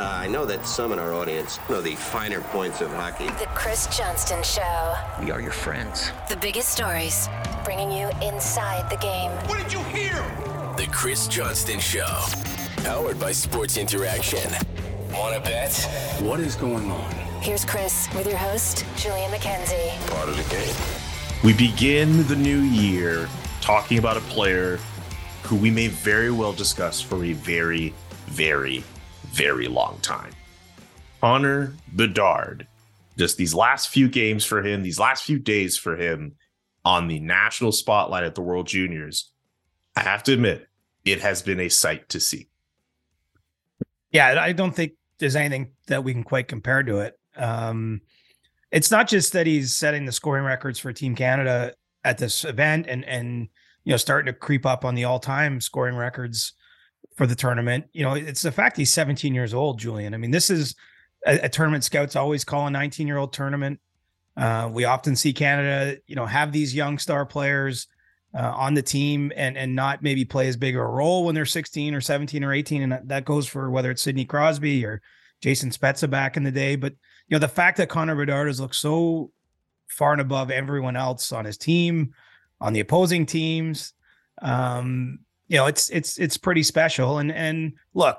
Uh, I know that some in our audience know the finer points of hockey. The Chris Johnston Show. We are your friends. The biggest stories, bringing you inside the game. What did you hear? The Chris Johnston Show. Powered by Sports Interaction. Wanna bet? What is going on? Here's Chris with your host, Julian McKenzie. Part of the game. We begin the new year talking about a player who we may very well discuss for a very, very, very long time. Connor Bedard. Just these last few games for him, these last few days for him on the national spotlight at the World Juniors. I have to admit, it has been a sight to see. Yeah, I don't think there's anything that we can quite compare to it. Um, it's not just that he's setting the scoring records for Team Canada at this event and and you know starting to creep up on the all-time scoring records for the tournament. You know, it's the fact he's 17 years old, Julian. I mean, this is a, a tournament scouts always call a 19-year-old tournament. Uh, we often see Canada, you know, have these young star players uh, on the team and and not maybe play as big a role when they're 16 or 17 or 18, and that goes for whether it's Sidney Crosby or Jason Spezza back in the day. But you know, the fact that Connor Bedard has looked so far and above everyone else on his team, on the opposing teams, um, you know, it's it's it's pretty special. And and look,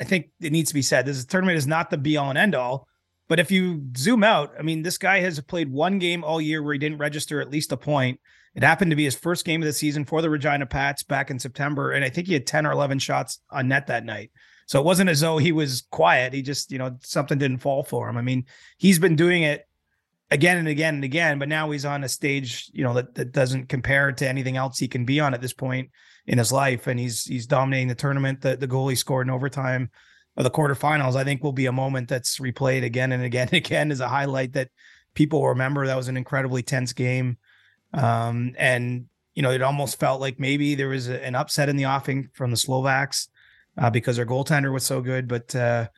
I think it needs to be said this tournament is not the be all and end all. But if you zoom out, I mean, this guy has played one game all year where he didn't register at least a point. It happened to be his first game of the season for the Regina Pats back in September, and I think he had 10 or 11 shots on net that night. So it wasn't as though he was quiet. He just, you know, something didn't fall for him. I mean, he's been doing it again and again and again, but now he's on a stage, you know, that, that doesn't compare to anything else he can be on at this point in his life. And he's he's dominating the tournament. The the goal he scored in overtime of the quarterfinals, I think will be a moment that's replayed again and again and again as a highlight that people remember. That was an incredibly tense game. Um, and you know, it almost felt like maybe there was a, an upset in the offing from the Slovaks uh, because their goaltender was so good. But uh,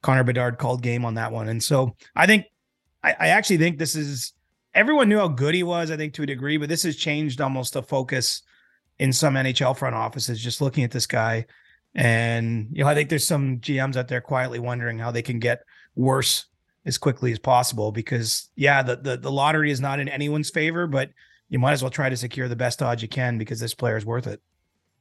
Connor Bedard called game on that one, and so I think I, I actually think this is everyone knew how good he was. I think to a degree, but this has changed almost the focus in some NHL front offices just looking at this guy. And you know, I think there's some GMs out there quietly wondering how they can get worse as quickly as possible because yeah, the the, the lottery is not in anyone's favor, but you might as well try to secure the best odds you can because this player is worth it.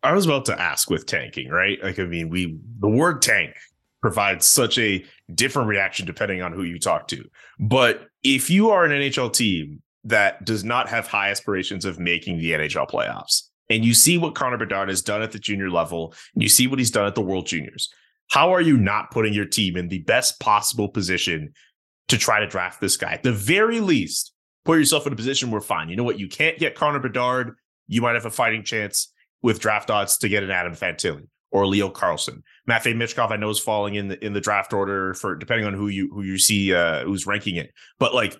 I was about to ask with tanking, right? Like, I mean, we the word tank provides such a different reaction depending on who you talk to. But if you are an NHL team that does not have high aspirations of making the NHL playoffs, and you see what Connor Bedard has done at the junior level, and you see what he's done at the World Juniors, how are you not putting your team in the best possible position to try to draft this guy? At the very least, put yourself in a position where fine, you know what, you can't get Connor Bedard, you might have a fighting chance with draft odds to get an Adam Fantilli or Leo Carlsson. Matvey Michkov, I know is falling in the in the draft order for depending on who you who you see uh, who's ranking it. But like,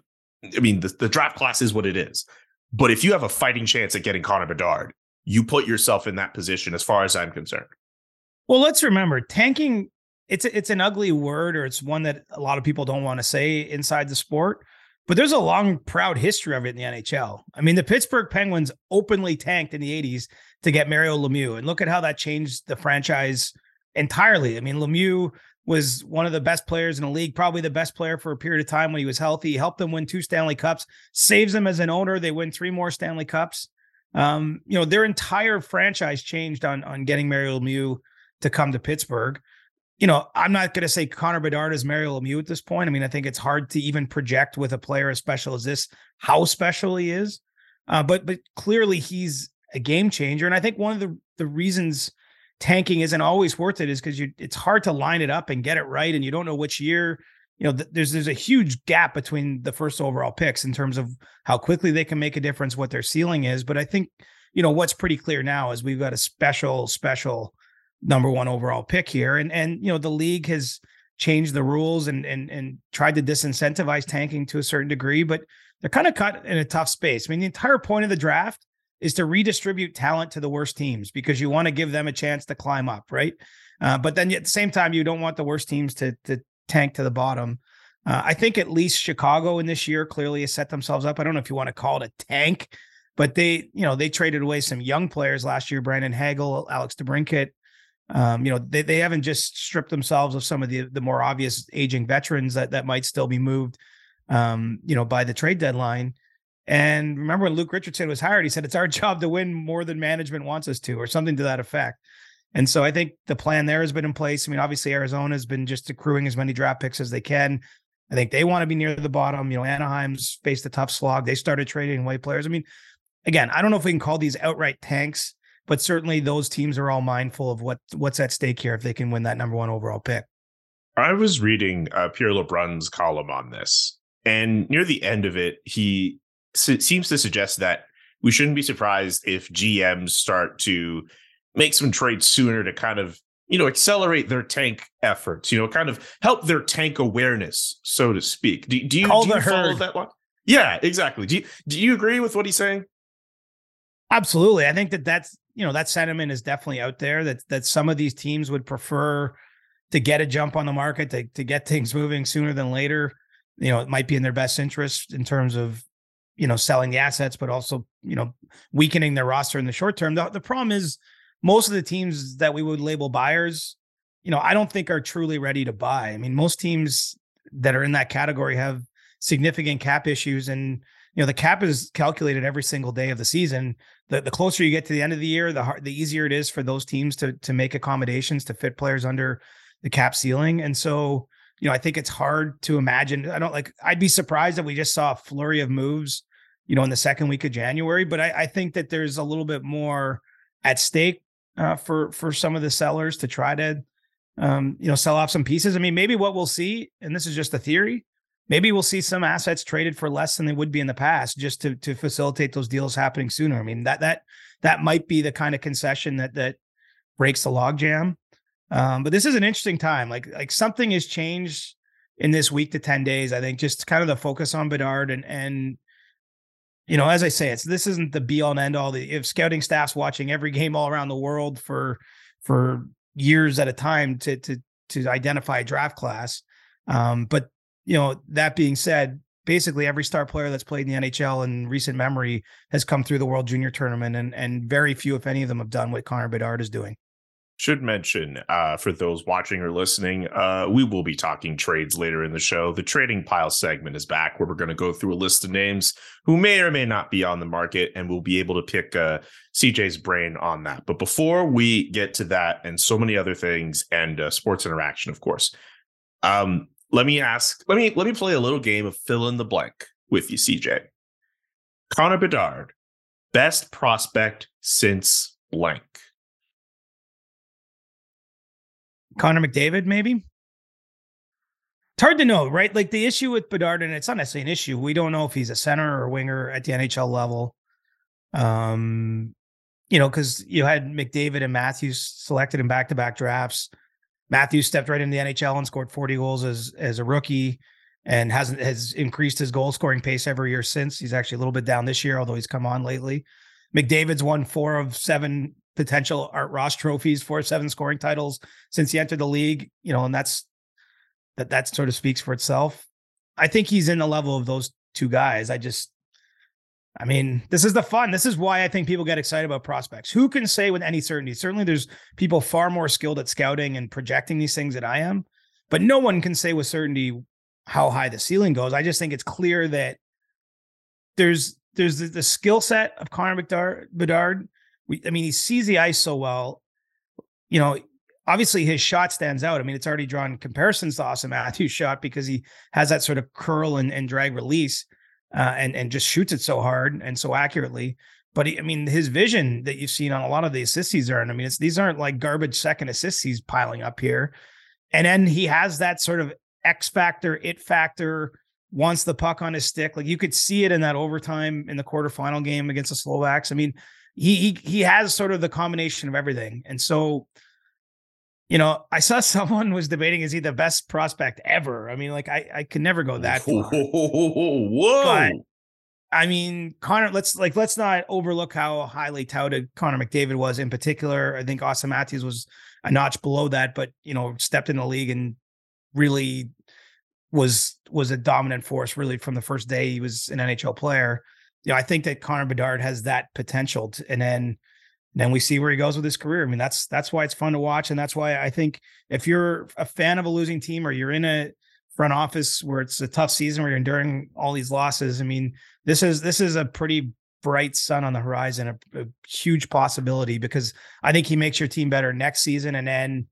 I mean, the, the draft class is what it is. But if you have a fighting chance at getting Connor Bedard, you put yourself in that position, as far as I'm concerned. Well, let's remember tanking. It's it's an ugly word, or it's one that a lot of people don't want to say inside the sport. But there's a long, proud history of it in the NHL. I mean, the Pittsburgh Penguins openly tanked in the 80s to get Mario Lemieux. And look at how that changed the franchise entirely. I mean, Lemieux was one of the best players in the league, probably the best player for a period of time when he was healthy. He helped them win two Stanley Cups, saves them as an owner. They win three more Stanley Cups. Um, you know, their entire franchise changed on on getting Mario Lemieux to come to Pittsburgh you know, I'm not going to say Connor Bedard is Mario Lemieux at this point. I mean, I think it's hard to even project with a player as special as this how special he is. Uh, but but clearly he's a game changer, and I think one of the the reasons tanking isn't always worth it is because you it's hard to line it up and get it right, and you don't know which year. You know, th- there's there's a huge gap between the first overall picks in terms of how quickly they can make a difference, what their ceiling is. But I think you know what's pretty clear now is we've got a special special number one overall pick here. And and you know, the league has changed the rules and and and tried to disincentivize tanking to a certain degree, but they're kind of cut in a tough space. I mean, the entire point of the draft is to redistribute talent to the worst teams because you want to give them a chance to climb up, right? Uh, but then at the same time, you don't want the worst teams to to tank to the bottom. Uh, I think at least Chicago in this year clearly has set themselves up. I don't know if you want to call it a tank, but they, you know, they traded away some young players last year: Brandon Hagel, Alex DeBrincat. Um, you know, they, they haven't just stripped themselves of some of the the more obvious aging veterans that that might still be moved, um, you know, by the trade deadline. And remember when Luke Richardson was hired, he said it's our job to win more than management wants us to, or something to that effect. And so I think the plan there has been in place. I mean, obviously Arizona has been just accruing as many draft picks as they can. I think they want to be near the bottom. You know, Anaheim's faced a tough slog. They started trading away players. I mean, again, I don't know if we can call these outright tanks, but certainly those teams are all mindful of what what's at stake here if they can win that number one overall pick. I was reading uh, Pierre LeBrun's column on this, and near the end of it, he seems to suggest that we shouldn't be surprised if GMs start to make some trades sooner to kind of you know accelerate their tank efforts you know kind of help their tank awareness so to speak. Do, do you, Call do you follow that one? Yeah exactly. Do you do you agree with what he's saying? Absolutely. I think that that's, you know, that sentiment is definitely out there that that some of these teams would prefer to get a jump on the market to to get things moving sooner than later. You know, it might be in their best interest in terms of, you know, selling the assets, but also, you know, weakening their roster in the short term. The, the problem is most of the teams that we would label buyers, you know, I don't think are truly ready to buy. I mean, most teams that are in that category have significant cap issues and you know the cap is calculated every single day of the season the, the closer you get to the end of the year the hard, the easier it is for those teams to to make accommodations to fit players under the cap ceiling and so you know i think it's hard to imagine i don't like i'd be surprised if we just saw a flurry of moves you know in the second week of january but i, I think that there's a little bit more at stake uh, for for some of the sellers to try to um, you know sell off some pieces i mean maybe what we'll see and this is just a theory maybe we'll see some assets traded for less than they would be in the past just to to facilitate those deals happening sooner. I mean that that that might be the kind of concession that that breaks the logjam. Um, but this is an interesting time. Like like something has changed in this week to 10 days. I think just kind of the focus on Bedard and and you know, as I say, it's this isn't the be all and end all. The if scouting staff's watching every game all around the world for for years at a time to to to identify a draft class. Um, but you know, that being said, basically every star player that's played in the NHL in recent memory has come through the World Junior Tournament, and and very few, if any of them, have done what Connor Bedard is doing. Should mention uh, for those watching or listening, uh, we will be talking trades later in the show. The trading pile segment is back, where we're going to go through a list of names who may or may not be on the market, and we'll be able to pick uh, CJ's brain on that. But before we get to that, and so many other things, and uh, sports interaction, of course, um, let me ask. Let me let me play a little game of fill in the blank with you, CJ. Connor Bedard, best prospect since blank. Connor McDavid, maybe. It's hard to know, right? Like the issue with Bedard, and it's not necessarily an issue. We don't know if he's a center or a winger at the NHL level. Um, you know, because you had McDavid and Matthews selected in back-to-back drafts. Matthews stepped right into the NHL and scored 40 goals as as a rookie and hasn't has increased his goal scoring pace every year since. He's actually a little bit down this year, although he's come on lately. McDavid's won four of seven potential Art Ross trophies, four seven scoring titles since he entered the league. You know, and that's that that sort of speaks for itself. I think he's in the level of those two guys. I just I mean, this is the fun. This is why I think people get excited about prospects. Who can say with any certainty? Certainly, there's people far more skilled at scouting and projecting these things than I am, but no one can say with certainty how high the ceiling goes. I just think it's clear that there's there's the, the skill set of Connor Bedard. Bedard. We, I mean, he sees the ice so well. You know, obviously his shot stands out. I mean, it's already drawn comparisons to Auston Matthews' shot because he has that sort of curl and, and drag release uh, and and just shoots it so hard and so accurately. But he, I mean, his vision that you've seen on a lot of the assists he's earned. I mean, these aren't like garbage second assists he's piling up here. And then he has that sort of X factor, it factor. Wants the puck on his stick, like you could see it in that overtime in the quarterfinal game against the Slovaks. I mean, he he he has sort of the combination of everything, and so you know, I saw someone was debating is he the best prospect ever? I mean, like I I could never go that far. Whoa! But, I mean, Connor, let's like let's not overlook how highly touted Connor McDavid was in particular. I think Auston Matthews was a notch below that, but you know, stepped in the league and really was was a dominant force really from the first day he was an NHL player. You know, I think that Connor Bedard has that potential to, and then then we see where he goes with his career. I mean, that's that's why it's fun to watch, and that's why I think if you're a fan of a losing team or you're in a front office where it's a tough season where you're enduring all these losses, I mean, this is this is a pretty bright sun on the horizon, a, a huge possibility because I think he makes your team better next season, and then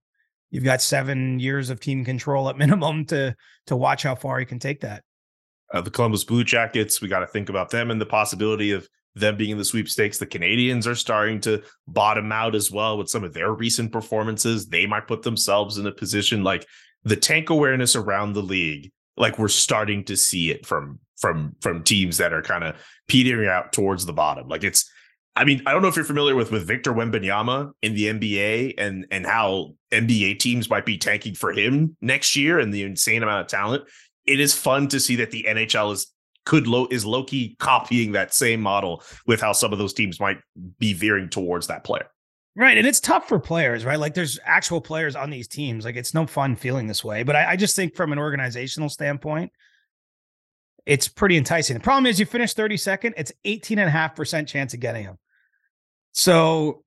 you've got seven years of team control at minimum to to watch how far he can take that. Uh, the Columbus Blue Jackets, we got to think about them and the possibility of them being in the sweepstakes. The Canadiens are starting to bottom out as well with some of their recent performances. They might put themselves in a position like the tank awareness around the league. Like we're starting to see it from from from teams that are kind of petering out towards the bottom. Like it's, I mean, I don't know if you're familiar with with Victor Wembanyama in the NBA and and how NBA teams might be tanking for him next year and the insane amount of talent. It is fun to see that the NHL is could low is low key copying that same model with how some of those teams might be veering towards that player. Right. And it's tough for players, right? Like there's actual players on these teams. Like it's no fun feeling this way. But I, I just think from an organizational standpoint, it's pretty enticing. The problem is you finish 32nd, it's 18 and a half percent chance of getting him. So,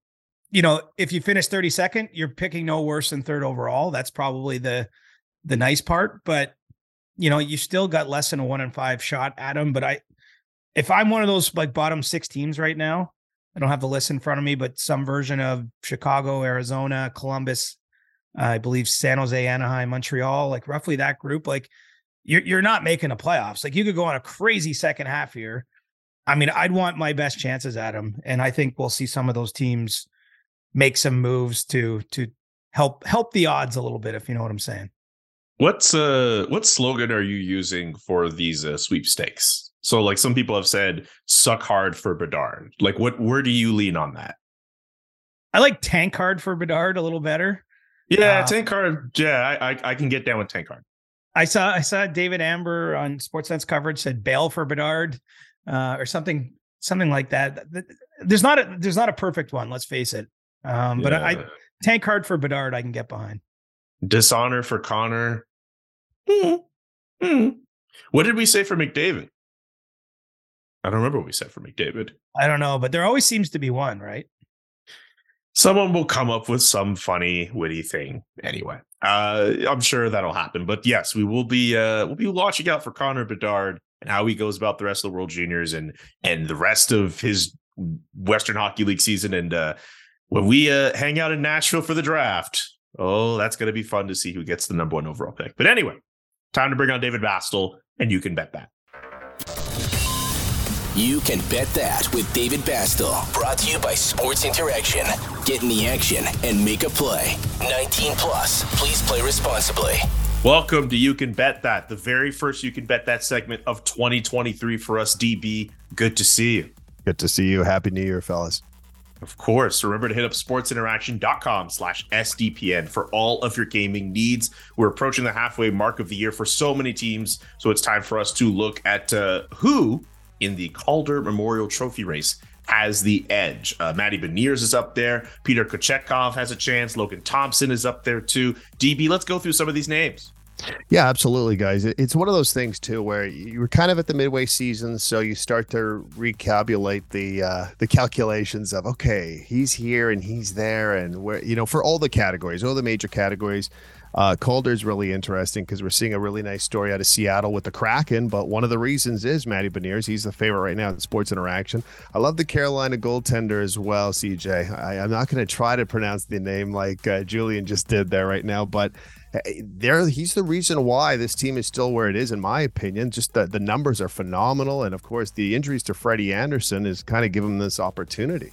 you know, if you finish 32nd, you're picking no worse than third overall. That's probably the the nice part. But you know, you still got less than a one in five shot at him. But I, if I'm one of those like bottom six teams right now, I don't have the list in front of me, but some version of Chicago, Arizona, Columbus, I believe San Jose, Anaheim, Montreal, like roughly that group, like you're you're not making the playoffs. Like you could go on a crazy second half here. I mean, I'd want my best chances at him, and I think we'll see some of those teams make some moves to to help help the odds a little bit, if you know what I'm saying. What's uh what slogan are you using for these uh, sweepstakes? So like some people have said suck hard for Bedard. Like what where do you lean on that? I like tank hard for Bedard a little better. Yeah, uh, tank hard. Yeah, I, I, I can get down with tank hard. I saw I saw David Amber on Sportsnet's coverage said bail for Bedard uh, or something something like that. There's not a there's not a perfect one. Let's face it. Um, but I, I tank hard for Bedard I can get behind. Dishonor for Connor. Mm-hmm. What did we say for McDavid? I don't remember what we said for McDavid. I don't know, but there always seems to be one, right? Someone will come up with some funny, witty thing. Anyway, uh, I'm sure that'll happen. But yes, we will be uh, we'll be watching out for Connor Bedard and how he goes about the rest of the World Juniors and and the rest of his Western Hockey League season. And uh, when we uh, hang out in Nashville for the draft, Oh, that's going to be fun to see who gets the number one overall pick. But anyway, time to bring on David Bastel, and you can bet that. You can bet that with David Bastel. Brought to you by Sports Interaction. Get in the action and make a play. 19 plus. Please play responsibly. Welcome to You Can Bet That, the very first You Can Bet That segment of 2023 for us, DB. Good to see you. Good to see you. Happy New Year, fellas. Of course, remember to hit up sportsinteraction.com slash SDPN for all of your gaming needs. We're approaching the halfway mark of the year for so many teams, so it's time for us to look at uh, who in the Calder Memorial Trophy race has the edge. Uh, Matty Beniers is up there. Peter Kochetkov has a chance. Logan Thompson is up there too. DB, let's go through some of these names. Yeah, absolutely, guys. It's one of those things too where you're kind of at the midway season, so you start to recalculate the uh, the calculations of okay, he's here and he's there, and where you know for all the categories, all the major categories. Uh, Calder's really interesting because we're seeing a really nice story out of Seattle with the Kraken. But one of the reasons is Matty Beniers. He's the favorite right now in Sports Interaction. I love the Carolina goaltender as well, CJ. I, am not going to try to pronounce the name like uh, Julian just did there right now, but there he's the reason why this team is still where it is in my opinion. Just the, the numbers are phenomenal and of course the injuries to freddie andersen is kind of give him this opportunity.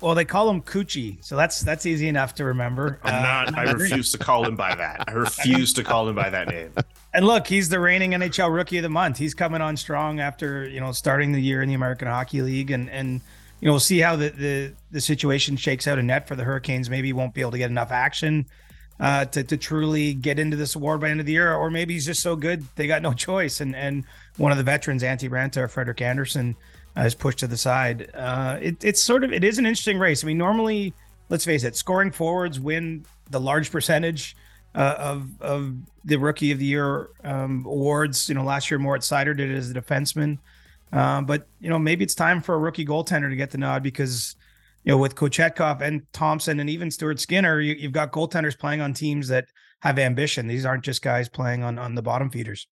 Well they call him coochie so that's that's easy enough to remember. I'm not uh, i refuse to call him by that. I refuse to call him by that name. And look he's the reigning nhl rookie of the month. He's coming on strong after you know starting the year in the american hockey league and and you know we'll see how the the, the situation shakes out in net for the hurricanes. Maybe he won't be able to get enough action uh, to to truly get into this award by end of the year, or maybe he's just so good they got no choice. And and one of the veterans, Antti Raanta or Frederik Andersen, uh, is pushed to the side. Uh, it, it's sort of it is an interesting race. I mean, normally, let's face it, scoring forwards win the large percentage uh, of of the Rookie of the Year um, awards. You know, last year Moritz Seider did it as a defenseman, uh, but you know maybe it's time for a rookie goaltender to get the nod because you know, with Kochetkov and Thompson and even Stuart Skinner, you, you've got goaltenders playing on teams that have ambition. These aren't just guys playing on on the bottom feeders.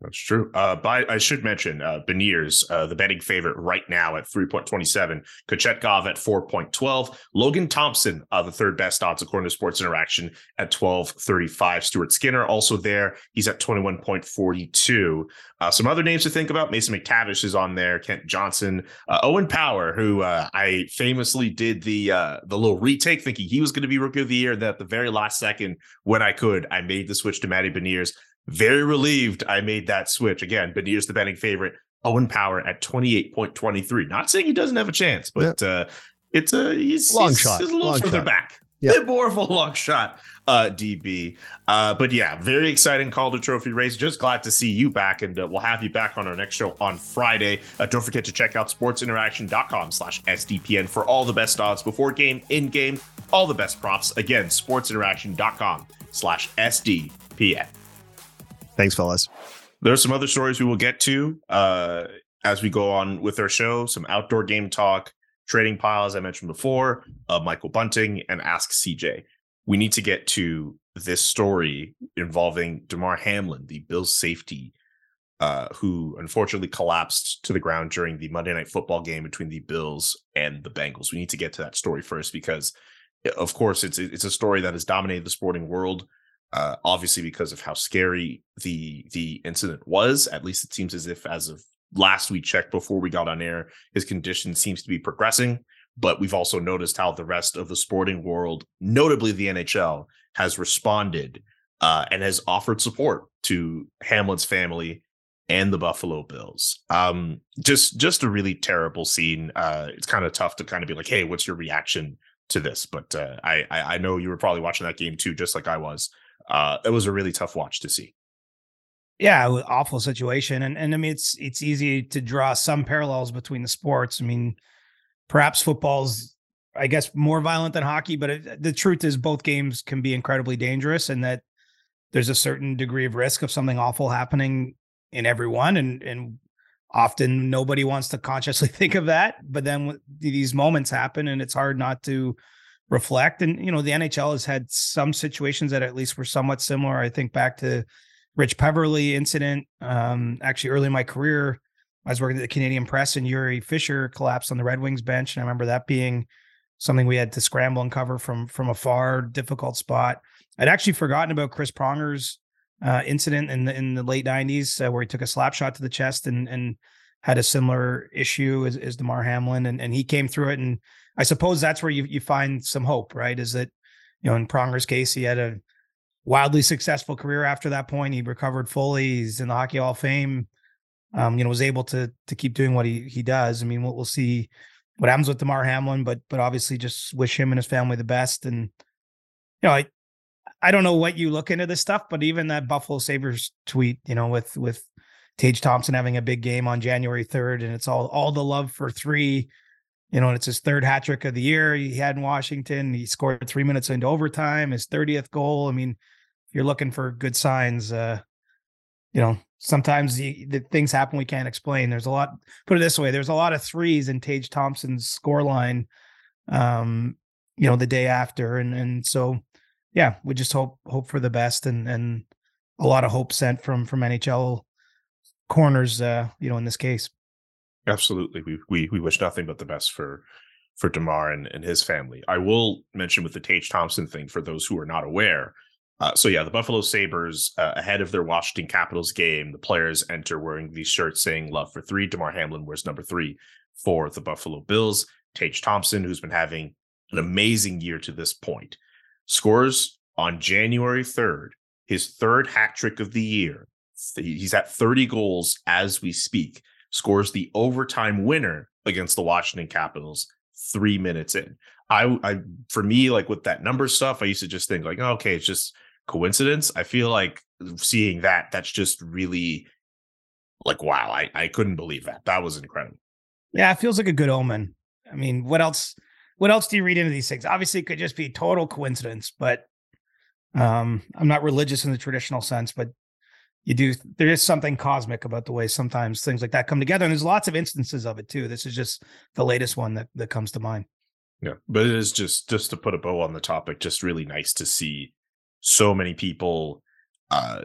That's true. Uh, but I should mention uh, Beniers, uh, the betting favorite right now at 3.27, Kochetkov at 4.12, Logan Thompson, uh, the third best odds according to Sports Interaction at 12.35. Stuart Skinner also there. He's at 21.42. Uh, some other names to think about. Mason McTavish is on there. Kent Johnson, uh, Owen Power, who uh, I famously did the the little retake, thinking he was going to be Rookie of the Year. That at the very last second, when I could, I made the switch to Matty Beniers. Very relieved I made that switch. Again, Beniers the betting favorite. Owen Power at 28.23. Not saying he doesn't have a chance, but uh, it's a he's long he's, shot. He's a little long further shot. back. Yeah. Bit more of a long shot, uh, DB. Uh, but yeah, very exciting Calder Trophy race. Just glad to see you back, and uh, we'll have you back on our next show on Friday. Uh, don't forget to check out sportsinteraction.com slash SDPN for all the best odds before game, in game, all the best props. Again, sportsinteraction.com slash SDPN. Thanks, fellas. There are some other stories we will get to uh, as we go on with our show. Some outdoor game talk, trading pile, as I mentioned before, uh, Michael Bunting, and Ask CJ. We need to get to this story involving Damar Hamlin, the Bills safety, uh, who unfortunately collapsed to the ground during the Monday Night Football game between the Bills and the Bengals. We need to get to that story first because, of course, it's it's a story that has dominated the sporting world uh, obviously because of how scary the the incident was. At least it seems as if, as of last we checked before we got on air, his condition seems to be progressing. But we've also noticed how the rest of the sporting world, notably the NHL, has responded uh, and has offered support to Hamlin's family and the Buffalo Bills. Um, just just a really terrible scene. Uh, it's kind of tough to kind of be like, hey, what's your reaction to this? But uh, I I know you were probably watching that game too, just like I was uh, it was a really tough watch to see. Yeah, awful situation, and and I mean it's it's easy to draw some parallels between the sports. I mean, perhaps football's I guess more violent than hockey, but it, the truth is both games can be incredibly dangerous, and that there's a certain degree of risk of something awful happening in everyone, and and often nobody wants to consciously think of that, but then these moments happen, and it's hard not to reflect. And you know, the NHL has had some situations that at least were somewhat similar. I think back to Rich Peverley incident. Um, actually, early in my career, I was working at the Canadian Press, and Jiri Fischer collapsed on the Red Wings bench, and I remember that being something we had to scramble and cover from from a far difficult spot. I'd actually forgotten about Chris Pronger's uh, incident in the in the late '90s uh, where he took a slap shot to the chest and and had a similar issue as, as Damar Hamlin, and and he came through it. And I suppose that's where you you find some hope, right? Is that you know in Pronger's case, he had a wildly successful career after that point. He recovered fully. He's in the Hockey Hall of Fame. Um, you know, was able to to keep doing what he he does. I mean, we'll, we'll see what happens with Damar Hamlin, but but obviously just wish him and his family the best. And you know, I I don't know what you look into this stuff, but even that Buffalo Sabres tweet, you know, with with Tage Thompson having a big game on January 3rd, and it's all all the love for three. You know, and it's his third hat trick of the year he had in Washington. He scored three minutes into overtime, his 30th goal. I mean, you're looking for good signs, uh, you know, sometimes the, the things happen we can't explain. There's a lot, put it this way, there's a lot of threes in Tage Thompson's score line, um, you know, the day after. And and so yeah, we just hope hope for the best and and a lot of hope sent from from NHL corners, uh, you know, in this case. Absolutely. We we we wish nothing but the best for for Damar and, and his family. I will mention with the Tage Thompson thing for those who are not aware. Uh, so yeah, the Buffalo Sabres uh, ahead of their Washington Capitals game, the players enter wearing these shirts saying "Love for three. Damar Hamlin wears number three for the Buffalo Bills. Tage Thompson, who's been having an amazing year to this point, scores on January third his third hat trick of the year. He's at 30 goals as we speak scores the overtime winner against the Washington Capitals three minutes in. I, I, for me, like with that number stuff, I used to just think like, oh, okay, it's just coincidence. I feel like seeing that, that's just really like, wow, I, I couldn't believe that. That was incredible. Yeah, it feels like a good omen. I mean, what else? What else do you read into these things? Obviously, it could just be total coincidence, but um, I'm not religious in the traditional sense, but you do there is something cosmic about the way sometimes things like that come together and there's lots of instances of it too this is just the latest one that, that comes to mind Yeah, but it is just just to put a bow on the topic, just really nice to see so many people uh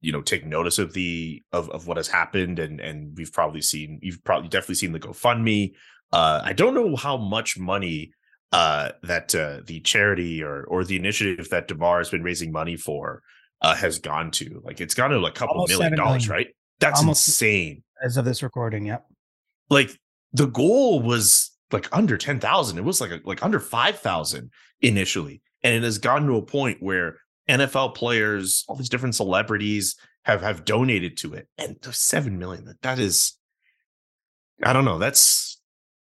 you know take notice of the of, of what has happened and and we've probably seen you've probably definitely seen the GoFundMe. Uh I don't know how much money uh that uh the charity or or the initiative that Damar has been raising money for uh has gone to. Like it's gone to like a couple Almost million dollars, million. right? That's Almost- insane. As of this recording, yep. like the goal was like under 10,000. It was like like under 5,000 initially. And it has gotten to a point where NFL players, all these different celebrities have have donated to it. And the 7 million that that is I don't know. That's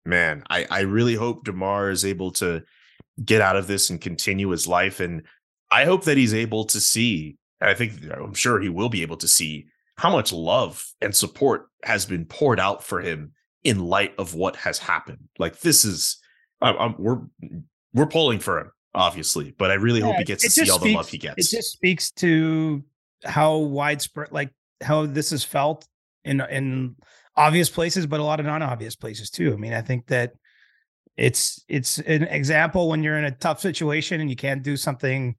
man, I I really hope Damar is able to get out of this and continue his life and I hope that he's able to see and I think I'm sure he will be able to see how much love and support has been poured out for him in light of what has happened. Like this is, I'm, I'm- we're mm, we're pulling for him, obviously, but I really hope he gets to see all the love he gets. It just speaks to how widespread, like how this is felt in in obvious places, but a lot of non-obvious places too. I mean, I think that it's it's an example when you're in a tough situation and you can't do something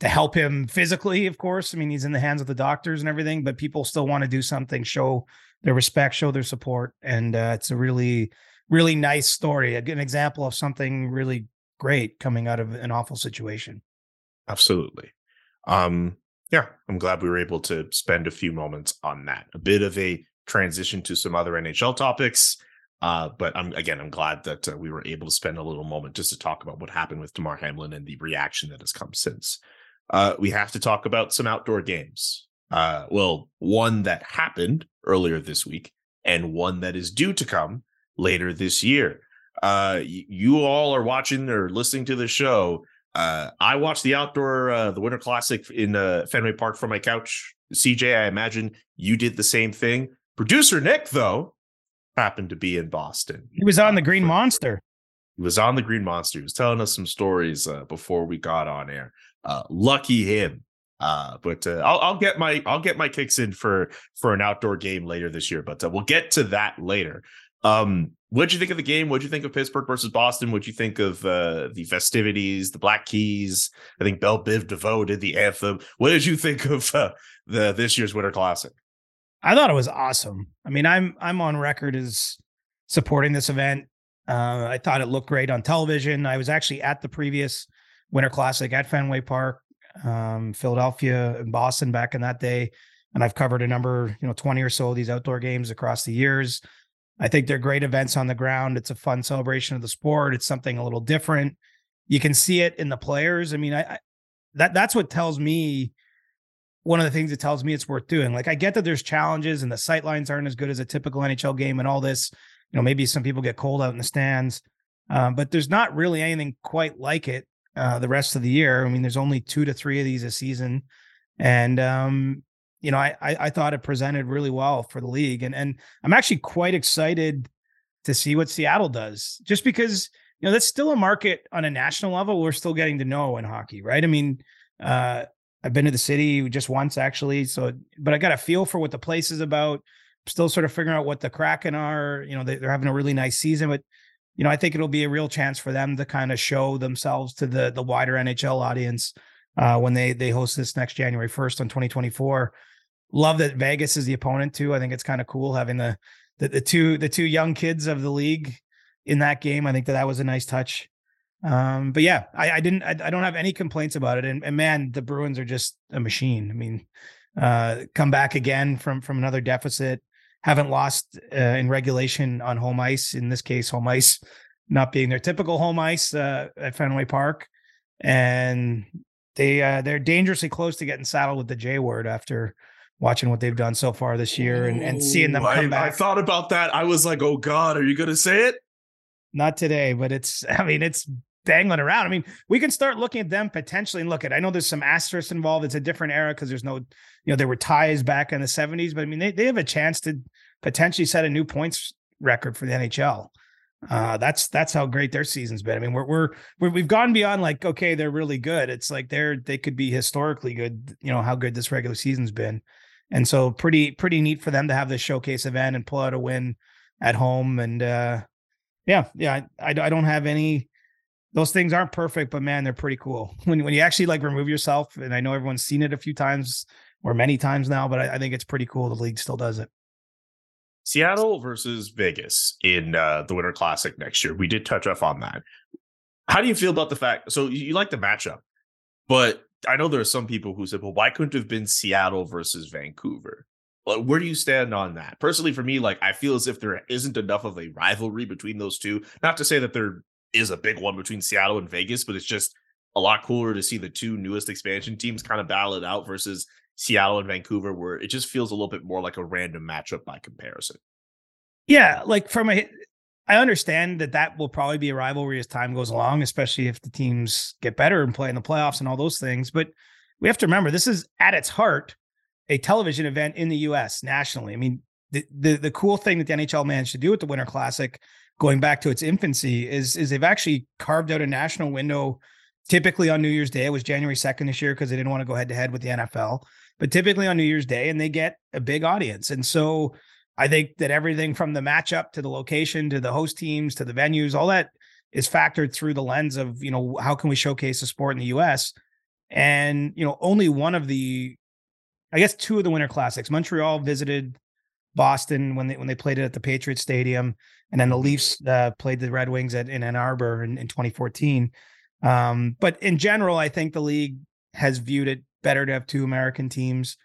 to help him physically. Of course, I mean he's in the hands of the doctors and everything, but people still want to do something, show their respect, show their support, and uh, it's a really really nice story, an example of something really great coming out of an awful situation. Absolutely. Um, yeah, I'm glad we were able to spend a few moments on that. A bit of a transition to some other NHL topics. Uh, but I'm again, I'm glad that uh, we were able to spend a little moment just to talk about what happened with Damar Hamlin and the reaction that has come since. Uh, we have to talk about some outdoor games. Uh, well, one that happened earlier this week and one that is due to come later this year. Uh, y- you all are watching or listening to the show uh, I watched the outdoor, uh, the Winter Classic in uh, Fenway Park from my couch. CJ, I imagine you did the same thing. Producer Nick, though, happened to be in Boston. He was on the Green Monster. He was on the Green Monster. He was telling us some stories uh, before we got on air. Uh, lucky him. Uh, but uh, I'll, I'll get my I'll get my kicks in for for an outdoor game later this year. But uh, we'll get to that later. Um, what'd you think of the game? What'd you think of Pittsburgh versus Boston? What'd you think of uh, the festivities, the Black Keys? I think Bell Biv DeVoe did the anthem. What did you think of uh, the this year's Winter Classic? I thought it was awesome. I mean, I'm I'm on record as supporting this event. Uh, I thought it looked great on television. I was actually at the previous Winter Classic at Fenway Park, um, Philadelphia and Boston back in that day, and I've covered a number, you know, 20 or so of these outdoor games across the years. I think they're great events on the ground. It's a fun celebration of the sport. It's something a little different. You can see it in the players. I mean, I, I that that's what tells me one of the things that tells me it's worth doing. Like I get that there's challenges and the sight lines aren't as good as a typical NHL game and all this. You know, maybe some people get cold out in the stands, um, but there's not really anything quite like it uh, the rest of the year. I mean, there's only two to three of these a season, and um, you know, I, I I thought it presented really well for the league, and and I'm actually quite excited to see what Seattle does, just because you know that's still a market on a national level. We're still getting to know in hockey, right? I mean, uh, I've been to the city just once actually, so but I got a feel for what the place is about. Still sort of figuring out what the Kraken are. You know, they, they're having a really nice season, but you know, I think it'll be a real chance for them to kind of show themselves to the the wider NHL audience uh, when they they host this next January first on 2024. Love that Vegas is the opponent too. I think it's kind of cool having the, the the two the two young kids of the league in that game. I think that that was a nice touch. Um, but yeah, I, I didn't, I, I don't have any complaints about it. And, and man, the Bruins are just a machine. I mean, uh, come back again from from another deficit. Haven't lost uh, in regulation on home ice. In this case, home ice not being their typical home ice uh, at Fenway Park, and they uh, they're dangerously close to getting saddled with the J word after watching what they've done so far this year and, and seeing them come I, back. I thought about that. I was like, oh God, are you gonna say it? not today, but it's, I mean, it's dangling around. I mean, we can start looking at them potentially and look at, I know there's some asterisks involved. It's a different era because there's no, you know, there were ties back in the 70s, but I mean, they, they have a chance to potentially set a new points record for the NHL. Uh, that's that's how great their season's been. I mean, we're we're, we're we've gone beyond like okay, they're really good. It's like they're they could be historically good. You know how good this regular season's been, and so pretty pretty neat for them to have this showcase event and pull out a win at home. And uh, yeah, yeah, I I don't have any those things aren't perfect, but man, they're pretty cool. When when you actually like remove yourself, and I know everyone's seen it a few times or many times now, but I, I think it's pretty cool. The league still does it. Seattle versus Vegas in uh, the Winter Classic next year. We did touch up on that. How do you feel about the fact? So you like the matchup, but I know there are some people who said, "Well, why couldn't it have been Seattle versus Vancouver?" Well, where do you stand on that? Personally, for me, like I feel as if there isn't enough of a rivalry between those two. Not to say that there is a big one between Seattle and Vegas, but it's just a lot cooler to see the two newest expansion teams kind of battle it out versus Seattle and Vancouver, where it just feels a little bit more like a random matchup by comparison. Yeah, like from a, I understand that that will probably be a rivalry as time goes along, especially if the teams get better and play in the playoffs and all those things. But we have to remember this is at its heart a television event in the U.S. nationally. I mean, the the, the cool thing that the NHL managed to do with the Winter Classic, going back to its infancy, is is they've actually carved out a national window. Typically on New Year's Day, it was January second this year because they didn't want to go head to head with the NFL but typically on New Year's Day, and they get a big audience. And so I think that everything from the matchup to the location to the host teams to the venues, all that is factored through the lens of, you know, how can we showcase the sport in the US? And, you know, only one of the, I guess two of the winter classics, Montreal visited Boston when they when they played it at the Patriots Stadium, and then the Leafs uh, played the Red Wings at in Ann Arbor in, in 2014. Um, but in general, I think the league has viewed it better to have two American teams.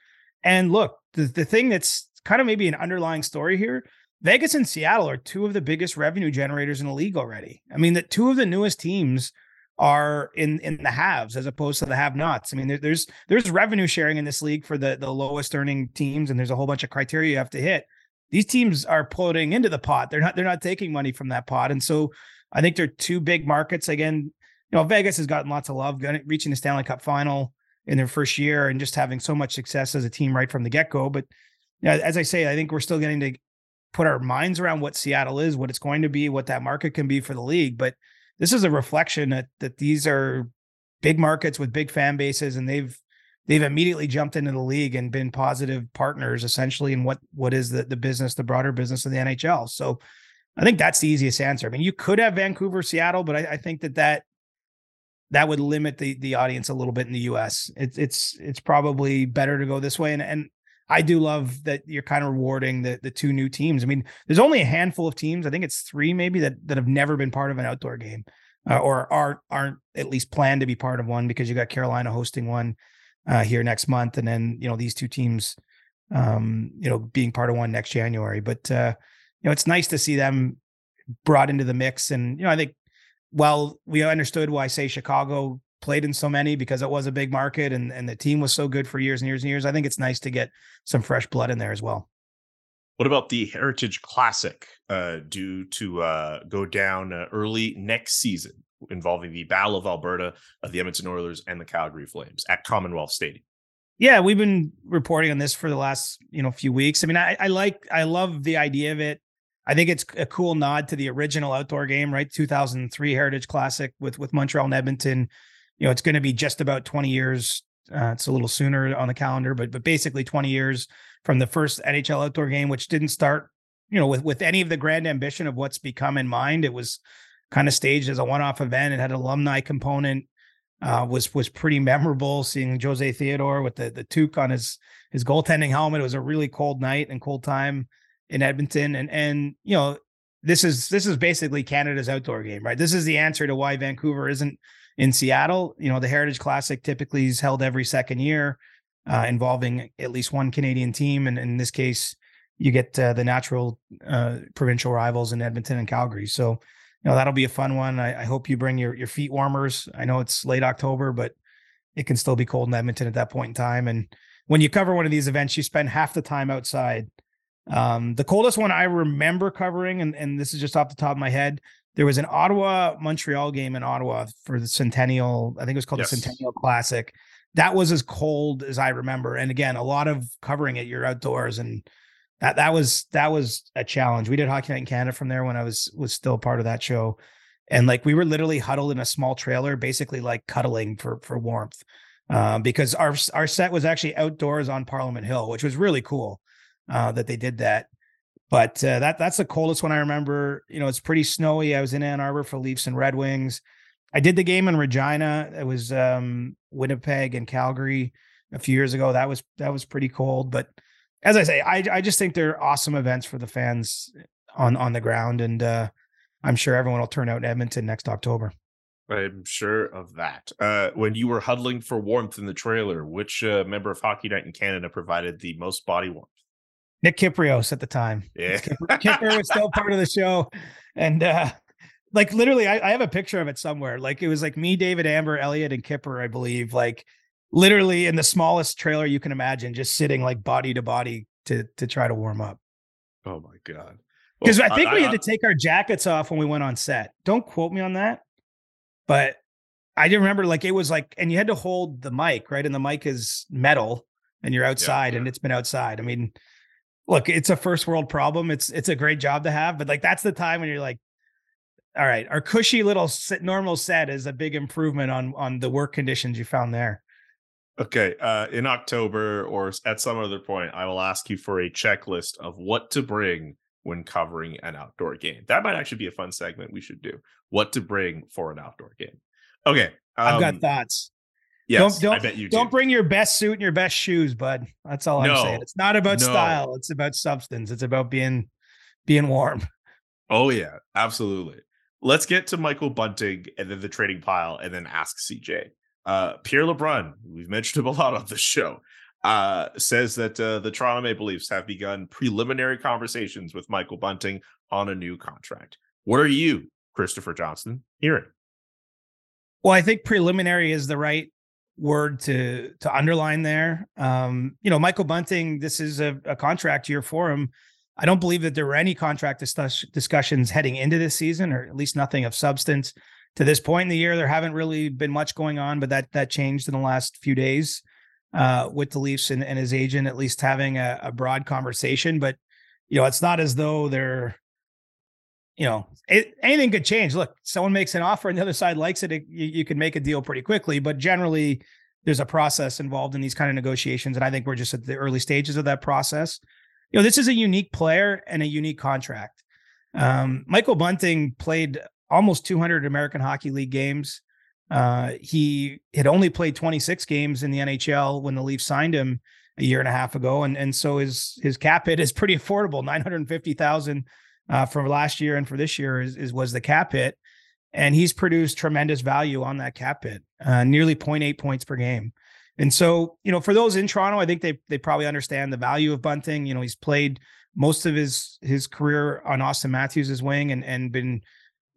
And look, the, the thing that's kind of maybe an underlying story here Vegas and Seattle are two of the biggest revenue generators in the league already. I mean, that two of the newest teams are in in the haves as opposed to the have-nots. I mean, there, there's there's revenue sharing in this league for the the lowest earning teams, and there's a whole bunch of criteria you have to hit. These teams are putting into the pot. They're not they're not taking money from that pot, and so I think they're two big markets. Again, you know, Vegas has gotten lots of love, reaching the Stanley Cup final in their first year and just having so much success as a team right from the get go. But as I say, I think we're still getting to put our minds around what Seattle is, what it's going to be, what that market can be for the league. But this is a reflection that that these are big markets with big fan bases, and they've they've immediately jumped into the league and been positive partners essentially in what what is the the business, the broader business of the NHL. So I think that's the easiest answer. I mean, you could have Vancouver, Seattle, but I, I think that that that would limit the the audience a little bit in the US. It's it's it's probably better to go this way. And and I do love that you're kind of rewarding the the two new teams. I mean, there's only a handful of teams. I think it's three maybe that that have never been part of an outdoor game, uh, or are aren't at least planned to be part of one because you got Carolina hosting one uh, here next month, and then you know these two teams, um, you know, being part of one next January. But uh, you know, it's nice to see them brought into the mix, and you know, I think well, we understood why say Chicago played in so many because it was a big market and and the team was so good for years and years and years. I think it's nice to get some fresh blood in there as well. What about the Heritage Classic uh, due to uh, go down uh, early next season involving the Battle of Alberta of the Edmonton Oilers and the Calgary Flames at Commonwealth Stadium? Yeah, we've been reporting on this for the last you know few weeks. I mean, I, I like I love the idea of it. I think it's a cool nod to the original outdoor game, right? 2003 Heritage Classic with with Montreal and Edmonton. You know, it's going to be just about 20 years. Uh, it's a little sooner on the calendar, but but basically 20 years from the first NHL outdoor game, which didn't start, you know, with with any of the grand ambition of what's become in mind. It was kind of staged as a one-off event. It had an alumni component. Uh, was was pretty memorable seeing Jose Theodore with the the toque on his his goaltending helmet. It was a really cold night and cold time in Edmonton, and and you know this is this is basically Canada's outdoor game, right? This is the answer to why Vancouver isn't in Seattle. You know, the Heritage Classic typically is held every second year, uh, involving at least one Canadian team, and in this case, you get uh, the natural uh, provincial rivals in Edmonton and Calgary. So, you know, that'll be a fun one. I, I hope you bring your your feet warmers. I know it's late October, but it can still be cold in Edmonton at that point in time. And when you cover one of these events, you spend half the time outside um, the coldest one I remember covering, and, and this is just off the top of my head, there was an Ottawa Montreal game in Ottawa for the Centennial. I think it was called yes. the Centennial Classic. That was as cold as I remember. And again, a lot of covering it. You're outdoors, and that that was that was a challenge. We did Hockey Night in Canada from there when I was was still part of that show, and like we were literally huddled in a small trailer, basically like cuddling for for warmth, uh, because our our set was actually outdoors on Parliament Hill, which was really cool uh, that they did that. But uh, that that's the coldest one I remember. You know, it's pretty snowy. I was in Ann Arbor for Leafs and Red Wings. I did the game in Regina. It was um, Winnipeg and Calgary a few years ago. That was that was pretty cold. But as I say, I I just think they're awesome events for the fans on on the ground, and uh, I'm sure everyone will turn out in Edmonton next October. I'm sure of that. Uh, when you were huddling for warmth in the trailer, which uh, member of Hockey Night in Canada provided the most body warmth? Nick Kypreos at the time. Yeah, Kipper, Kipper was still part of the show, and uh, like literally, I, I, have a picture of it somewhere. Like it was like me, David Amber, Elliot, and Kipper, I believe. Like literally in the smallest trailer you can imagine, just sitting like body to body to to try to warm up. Oh my god! Because well, I think I, we I, had to take our jackets off when we went on set. Don't quote me on that, but I didn't remember. Like it was like, and you had to hold the mic right, and the mic is metal, and you're outside, yeah, yeah. and it's been outside. I mean look, it's a first world problem. It's it's a great job to have, but like that's the time when you're like, all right, our cushy little normal set is a big improvement on on the work conditions you found there. Okay, uh, in October or at some other point, I will ask you for a checklist of what to bring when covering an outdoor game. That might actually be a fun segment we should do. What to bring for an outdoor game. Okay, um, I've got um, thoughts. Yes, don't, don't, I bet you don't bring your best suit and your best shoes, bud. That's all I'm saying. It's not about no. style. It's about substance. It's about being being warm. Oh yeah, absolutely. Let's get to Michael Bunting and then the trading pile and then ask CJ. Uh, Pierre LeBrun, we've mentioned him a lot on the show, uh, says that uh, the Toronto Maple Leafs have begun preliminary conversations with Michael Bunting on a new contract. What are you, Christopher Johnston, hearing? Well, I think preliminary is the right word to to underline there. Um, you know, Michael Bunting, this is a, a, contract year for him. I don't believe that there were any contract discuss- discussions heading into this season, or at least nothing of substance to this point in the year. There haven't really been much going on, but that that changed in the last few days uh, with the Leafs and, and, his agent at least having a, a broad conversation. But you know, it's not as though they're you know, it, anything could change. Look, someone makes an offer and the other side likes it, it you, you, can make a deal pretty quickly. But generally, there's a process involved in these kind of negotiations, and I think we're just at the early stages of that process. You know, this is a unique player and a unique contract. Um, Michael Bunting played almost 200 American Hockey League games. Uh, he had only played 26 games in the NHL when the Leafs signed him a year and a half ago, and and so his his cap hit is pretty affordable, 950,000 uh, for last year and for this year is, is was the cap hit, and he's produced tremendous value on that cap hit, uh, nearly 0.8 points per game. And so, you know, for those in Toronto, I think they they probably understand the value of Bunting. You know, he's played most of his his career on Auston Matthews' wing and and been,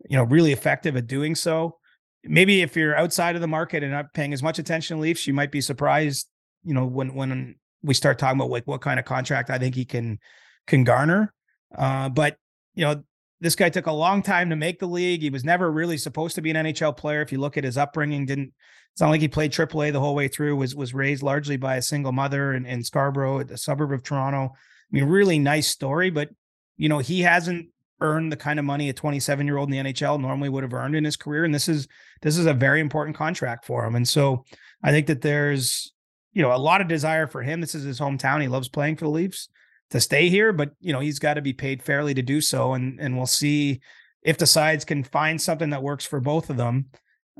you know, really effective at doing so. Maybe if you're outside of the market and not paying as much attention to Leafs, you might be surprised, you know, when when we start talking about like what kind of contract I think he can can garner. Uh, but you know, this guy took a long time to make the league. He was never really supposed to be an NHL player. If you look at his upbringing, didn't it's not like he played AAA the whole way through. Was was raised largely by a single mother in, in Scarborough, a suburb of Toronto. I mean, really nice story, but you know, he hasn't earned the kind of money a 27 year old in the NHL normally would have earned in his career. And this is this is a very important contract for him. And so I think that there's you know a lot of desire for him. This is his hometown. He loves playing for the Leafs to stay here, but you know he's got to be paid fairly to do so, and and we'll see if the sides can find something that works for both of them.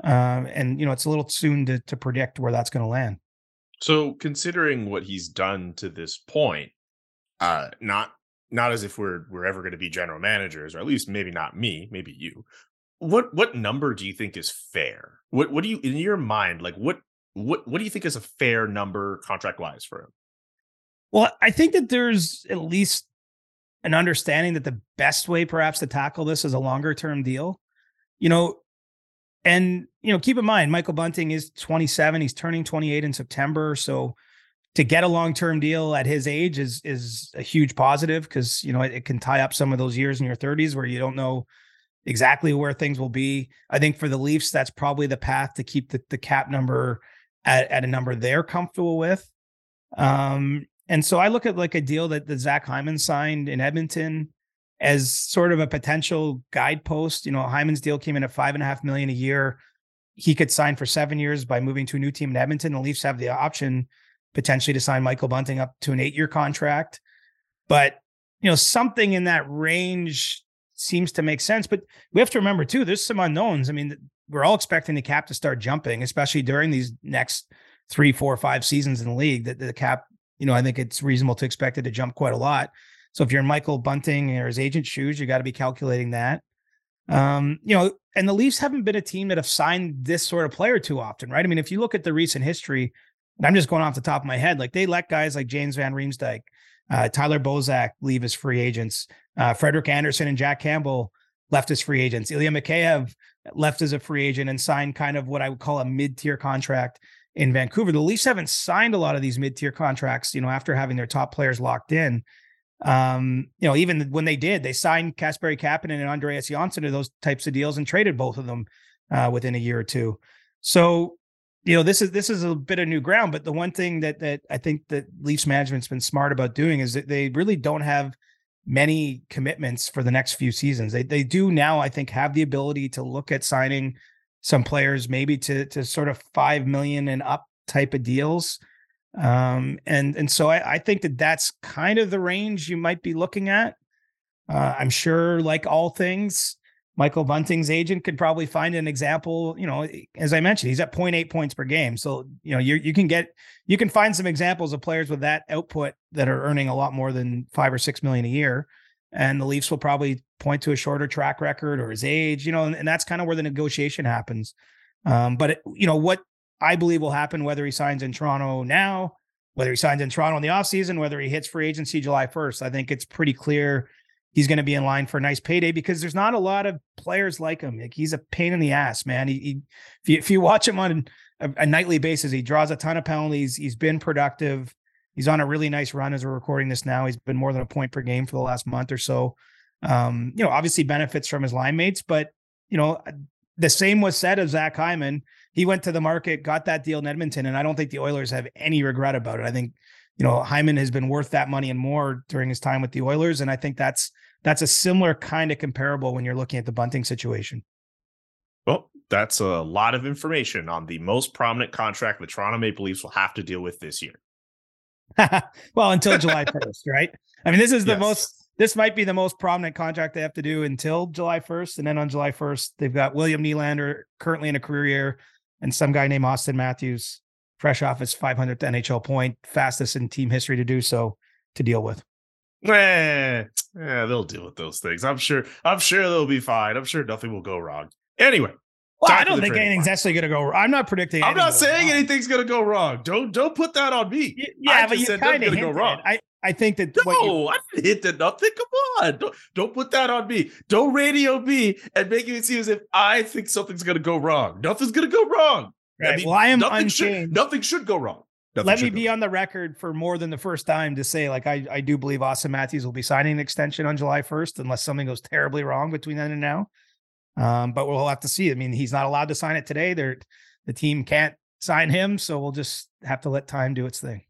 Uh, and you know it's a little soon to to predict where that's going to land. So considering what he's done to this point, uh, not not as if we're we're ever going to be general managers, or at least maybe not me, maybe you. What what number do you think is fair? What what do you in your mind like? What what what do you think is a fair number contract wise for him? Well, I think that there's at least an understanding that the best way perhaps to tackle this is a longer term deal. You know, and you know, keep in mind Michael Bunting is 27, he's turning 28 in September, so to get a long-term deal at his age is is a huge positive because you know it, it, can tie up some of those years in your 30s where you don't know exactly where things will be. I think for the Leafs, that's probably the path to keep the, the cap number at, at a number they're comfortable with. Um, and so I look at like a deal that, that Zach Hyman signed in Edmonton as sort of a potential guidepost. You know, Hyman's deal came in at five and a half million a year. He could sign for seven years by moving to a new team in Edmonton. The Leafs have the option potentially to sign Michael Bunting up to an eight-year contract. But you know, something in that range seems to make sense. But we have to remember too, there's some unknowns. I mean, we're all expecting the cap to start jumping, especially during these next three, four, five seasons in the league. That the cap, you know, I think it's reasonable to expect it to jump quite a lot. So if you're in Michael Bunting or his agent shoes, you got to be calculating that. Um, you know, and the Leafs haven't been a team that have signed this sort of player too often, right? I mean, if you look at the recent history, I'm just going off the top of my head, like they let guys like James Van Riemsdyk, uh, Tyler Bozak leave as free agents. Uh, Frederik Andersen and Jack Campbell left as free agents. Ilya Mikheyev left as a free agent and signed kind of what I would call a mid-tier contract in Vancouver. The Leafs haven't signed a lot of these mid-tier contracts, you know, after having their top players locked in. Um, you know, even when they did, they signed Kasperi Kapanen and Andreas Johnsson to those types of deals and traded both of them uh, within a year or two. So, you know, this is this is a bit of new ground. But the one thing that that I think that Leafs management's been smart about doing is that they really don't have many commitments for the next few seasons. They they do now, I think, have the ability to look at signing some players maybe to to sort of five million and up type of deals um, and and so I, I, think that that's kind of the range you might be looking at. Uh, I'm sure, like all things, Michael Bunting's agent could probably find an example. You know, as I mentioned, he's at 0.8 points per game, so you know you you can get you can find some examples of players with that output that are earning a lot more than five or six million a year. And the Leafs will probably point to a shorter track record or his age, you know, and, and that's kind of where the negotiation happens. Um, but it, you know what I believe will happen whether he signs in Toronto now, whether he signs in Toronto in the offseason, whether he hits free agency July 1st. I think it's pretty clear he's going to be in line for a nice payday because there's not a lot of players like him. Like he's a pain in the ass, man. He, he if, you, if you watch him on a, a, nightly basis, he draws a ton of penalties. He's been productive. He's on a really nice run as we're recording this now. He's been more than a point per game for the last month or so. Um, you know, obviously benefits from his line mates, but you know, the same was said of Zach Hyman he went to the market, got that deal in Edmonton, and I don't think the Oilers have any regret about it. I think you know Hyman has been worth that money and more during his time with the Oilers, and I think that's that's a similar kind of comparable when you're looking at the Bunting situation. Well, that's a lot of information on the most prominent contract the Toronto Maple Leafs will have to deal with this year. well, until July 1st, right? I mean, this is the yes. most this might be the most prominent contract they have to do until July 1st. And then on July 1st, they've got William Nylander currently in a career year and some guy named Auston Matthews, fresh off his 500th NHL point, fastest in team history to do so, to deal with. Eh, yeah, they'll deal with those things. I'm sure. I'm sure they'll be fine. I'm sure nothing will go wrong. Anyway, well, I don't think anything's part. actually going to go. Wrong. I'm not predicting. I'm not saying wrong. anything's going to go wrong. Don't don't put that on me. Yeah, I but you kind of go wrong. I I think that no, you, I didn't hit that nothing. Come on, don't don't put that on me. Don't radio me and make it seem as if I think something's going to go wrong. Nothing's going to go wrong. Right. I mean, well, I am nothing should, nothing should go wrong. Nothing Let me be on the record for more than the first time to say, like, I, I do believe Auston Matthews will be signing an extension on July 1st, unless something goes terribly wrong between then and now. Um, but we'll have to see. I mean, he's not allowed to sign it today. They're, the team can't sign him, so we'll just have to let time do its thing.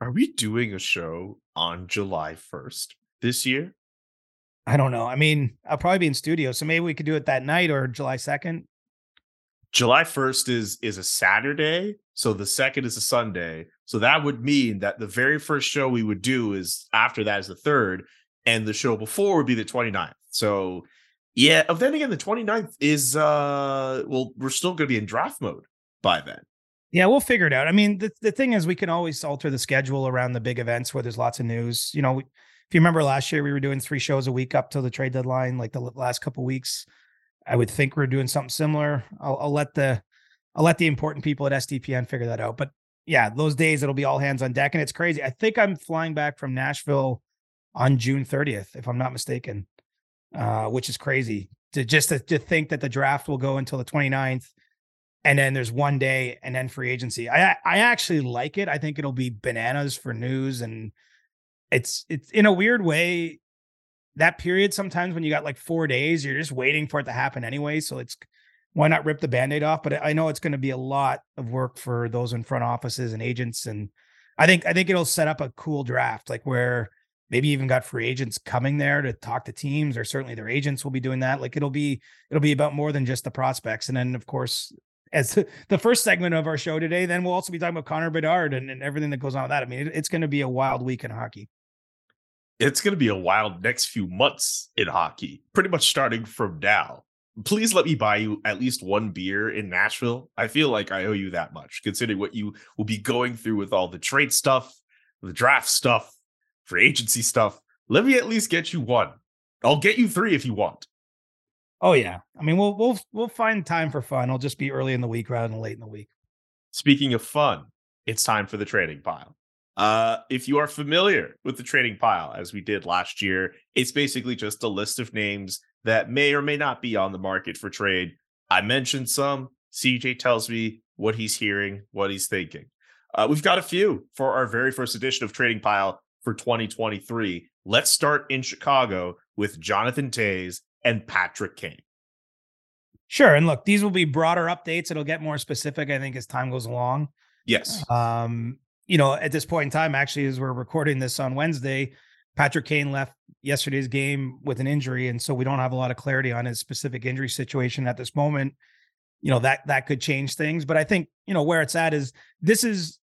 Are we doing a show on July 1st this year? I don't know. I mean, I'll probably be in studio, so maybe we could do it that night or July 2nd. July 1st is is a Saturday, so the second is a Sunday. So that would mean that the very first show we would do is after that is the third, and the show before would be the 29th. So yeah, of then again, the 29th is uh well, we're still gonna be in draft mode by then. Yeah, we'll figure it out. I mean, the, the thing is we can always alter the schedule around the big events where there's lots of news. You know, if you remember last year, we were doing three shows a week up till the trade deadline, like the last couple weeks. I would think we're doing something similar. I'll, I'll let the I'll let the important people at SDPN figure that out. But yeah, those days it'll be all hands on deck, and it's crazy. I think I'm flying back from Nashville on June 30th, if I'm not mistaken, uh, which is crazy to just to, to think that the draft will go until the 29th and then there's one day and then free agency. I I actually like it. I think it'll be bananas for news and it's it's in a weird way that period sometimes when you got like four days, you're just waiting for it to happen anyway. So it's why not rip the band-aid off? But I know it's going to be a lot of work for those in front offices and agents. And I think I think it'll set up a cool draft, like where maybe even got free agents coming there to talk to teams, or certainly their agents will be doing that. Like it'll be it'll be about more than just the prospects. And then of course, as the first segment of our show today, then we'll also be talking about Connor Bedard and, and everything that goes on with that. I mean, it, it's going to be a wild week in hockey it's going to be a wild next few months in hockey, pretty much starting from now. please let me buy you at least one beer in Nashville. I feel like I owe you that much, considering what you will be going through with all the trade stuff, the draft stuff, free agency stuff. Let me at least get you one. I'll get you three if you want. Oh yeah. I mean, we'll we'll we'll find time for fun. I'll just be early in the week rather than late in the week. Speaking of fun, it's time for the trading pile. Uh, if you are familiar with the trading pile, as we did last year, it's basically just a list of names that may or may not be on the market for trade. I mentioned some. CJ tells me what he's hearing, what he's thinking. Uh, we've got a few for our very first edition of Trading Pile for 2023. Let's start in Chicago with Jonathan Toews and Patrick Kane. Sure. And look, these will be broader updates. It'll get more specific, I think, as time goes along. Yes. Um, you know, at this point in time, actually, as we're recording this on Wednesday, Patrick Kane left yesterday's game with an injury, and so we don't have a lot of clarity on his specific injury situation at this moment. You know that that could change things, but I think you know where it's at is this is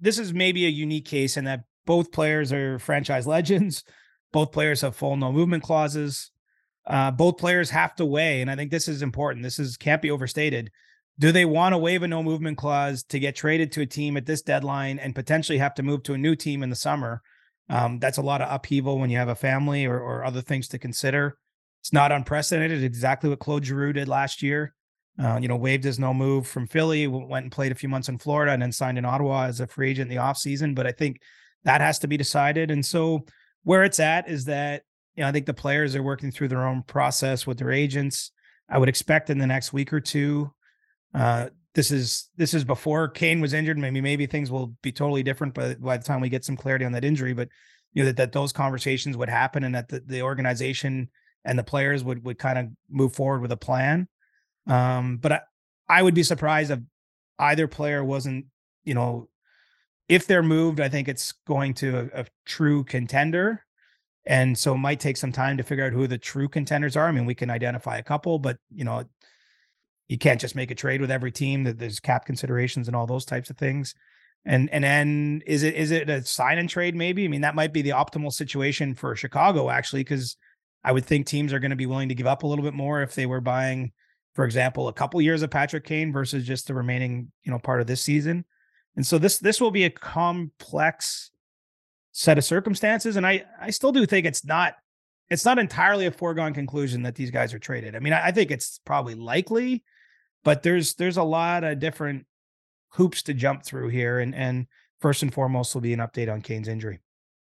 this is maybe a unique case in that both players are franchise legends, both players have full no movement clauses, uh, both players have to weigh, and I think this is important. This is can't be overstated. Do they want to waive a no movement clause to get traded to a team at this deadline and potentially have to move to a new team in the summer? Um, that's a lot of upheaval when you have a family or, or other things to consider. It's not unprecedented. Exactly what Claude Giroux did last year. Uh, you know, waived his no move from Philly, went and played a few months in Florida, and then signed in Ottawa as a free agent in the offseason. But I think that has to be decided. And so where it's at is that, you know, I think the players are working through their own process with their agents. I would expect in the next week or two, uh, this is this is before Kane was injured. Maybe maybe things will be totally different by, by the time we get some clarity on that injury. But you know that, that those conversations would happen and that the, the organization and the players would would kind of move forward with a plan. Um, but I, I would be surprised if either player wasn't, you know, if they're moved, I think it's going to a, a true contender. And so it might take some time to figure out who the true contenders are. I mean, we can identify a couple, but you know, you can't just make a trade with every team that there's cap considerations and all those types of things and and then is it is it a sign and trade maybe i mean that might be the optimal situation for chicago actually because i would think teams are going to be willing to give up a little bit more if they were buying for example a couple years of patrick kane versus just the remaining you know part of this season and so this this will be a complex set of circumstances and i i still do think it's not it's not entirely a foregone conclusion that these guys are traded i mean i, I think it's probably likely but there's there's a lot of different hoops to jump through here and and first and foremost will be an update on Kane's injury.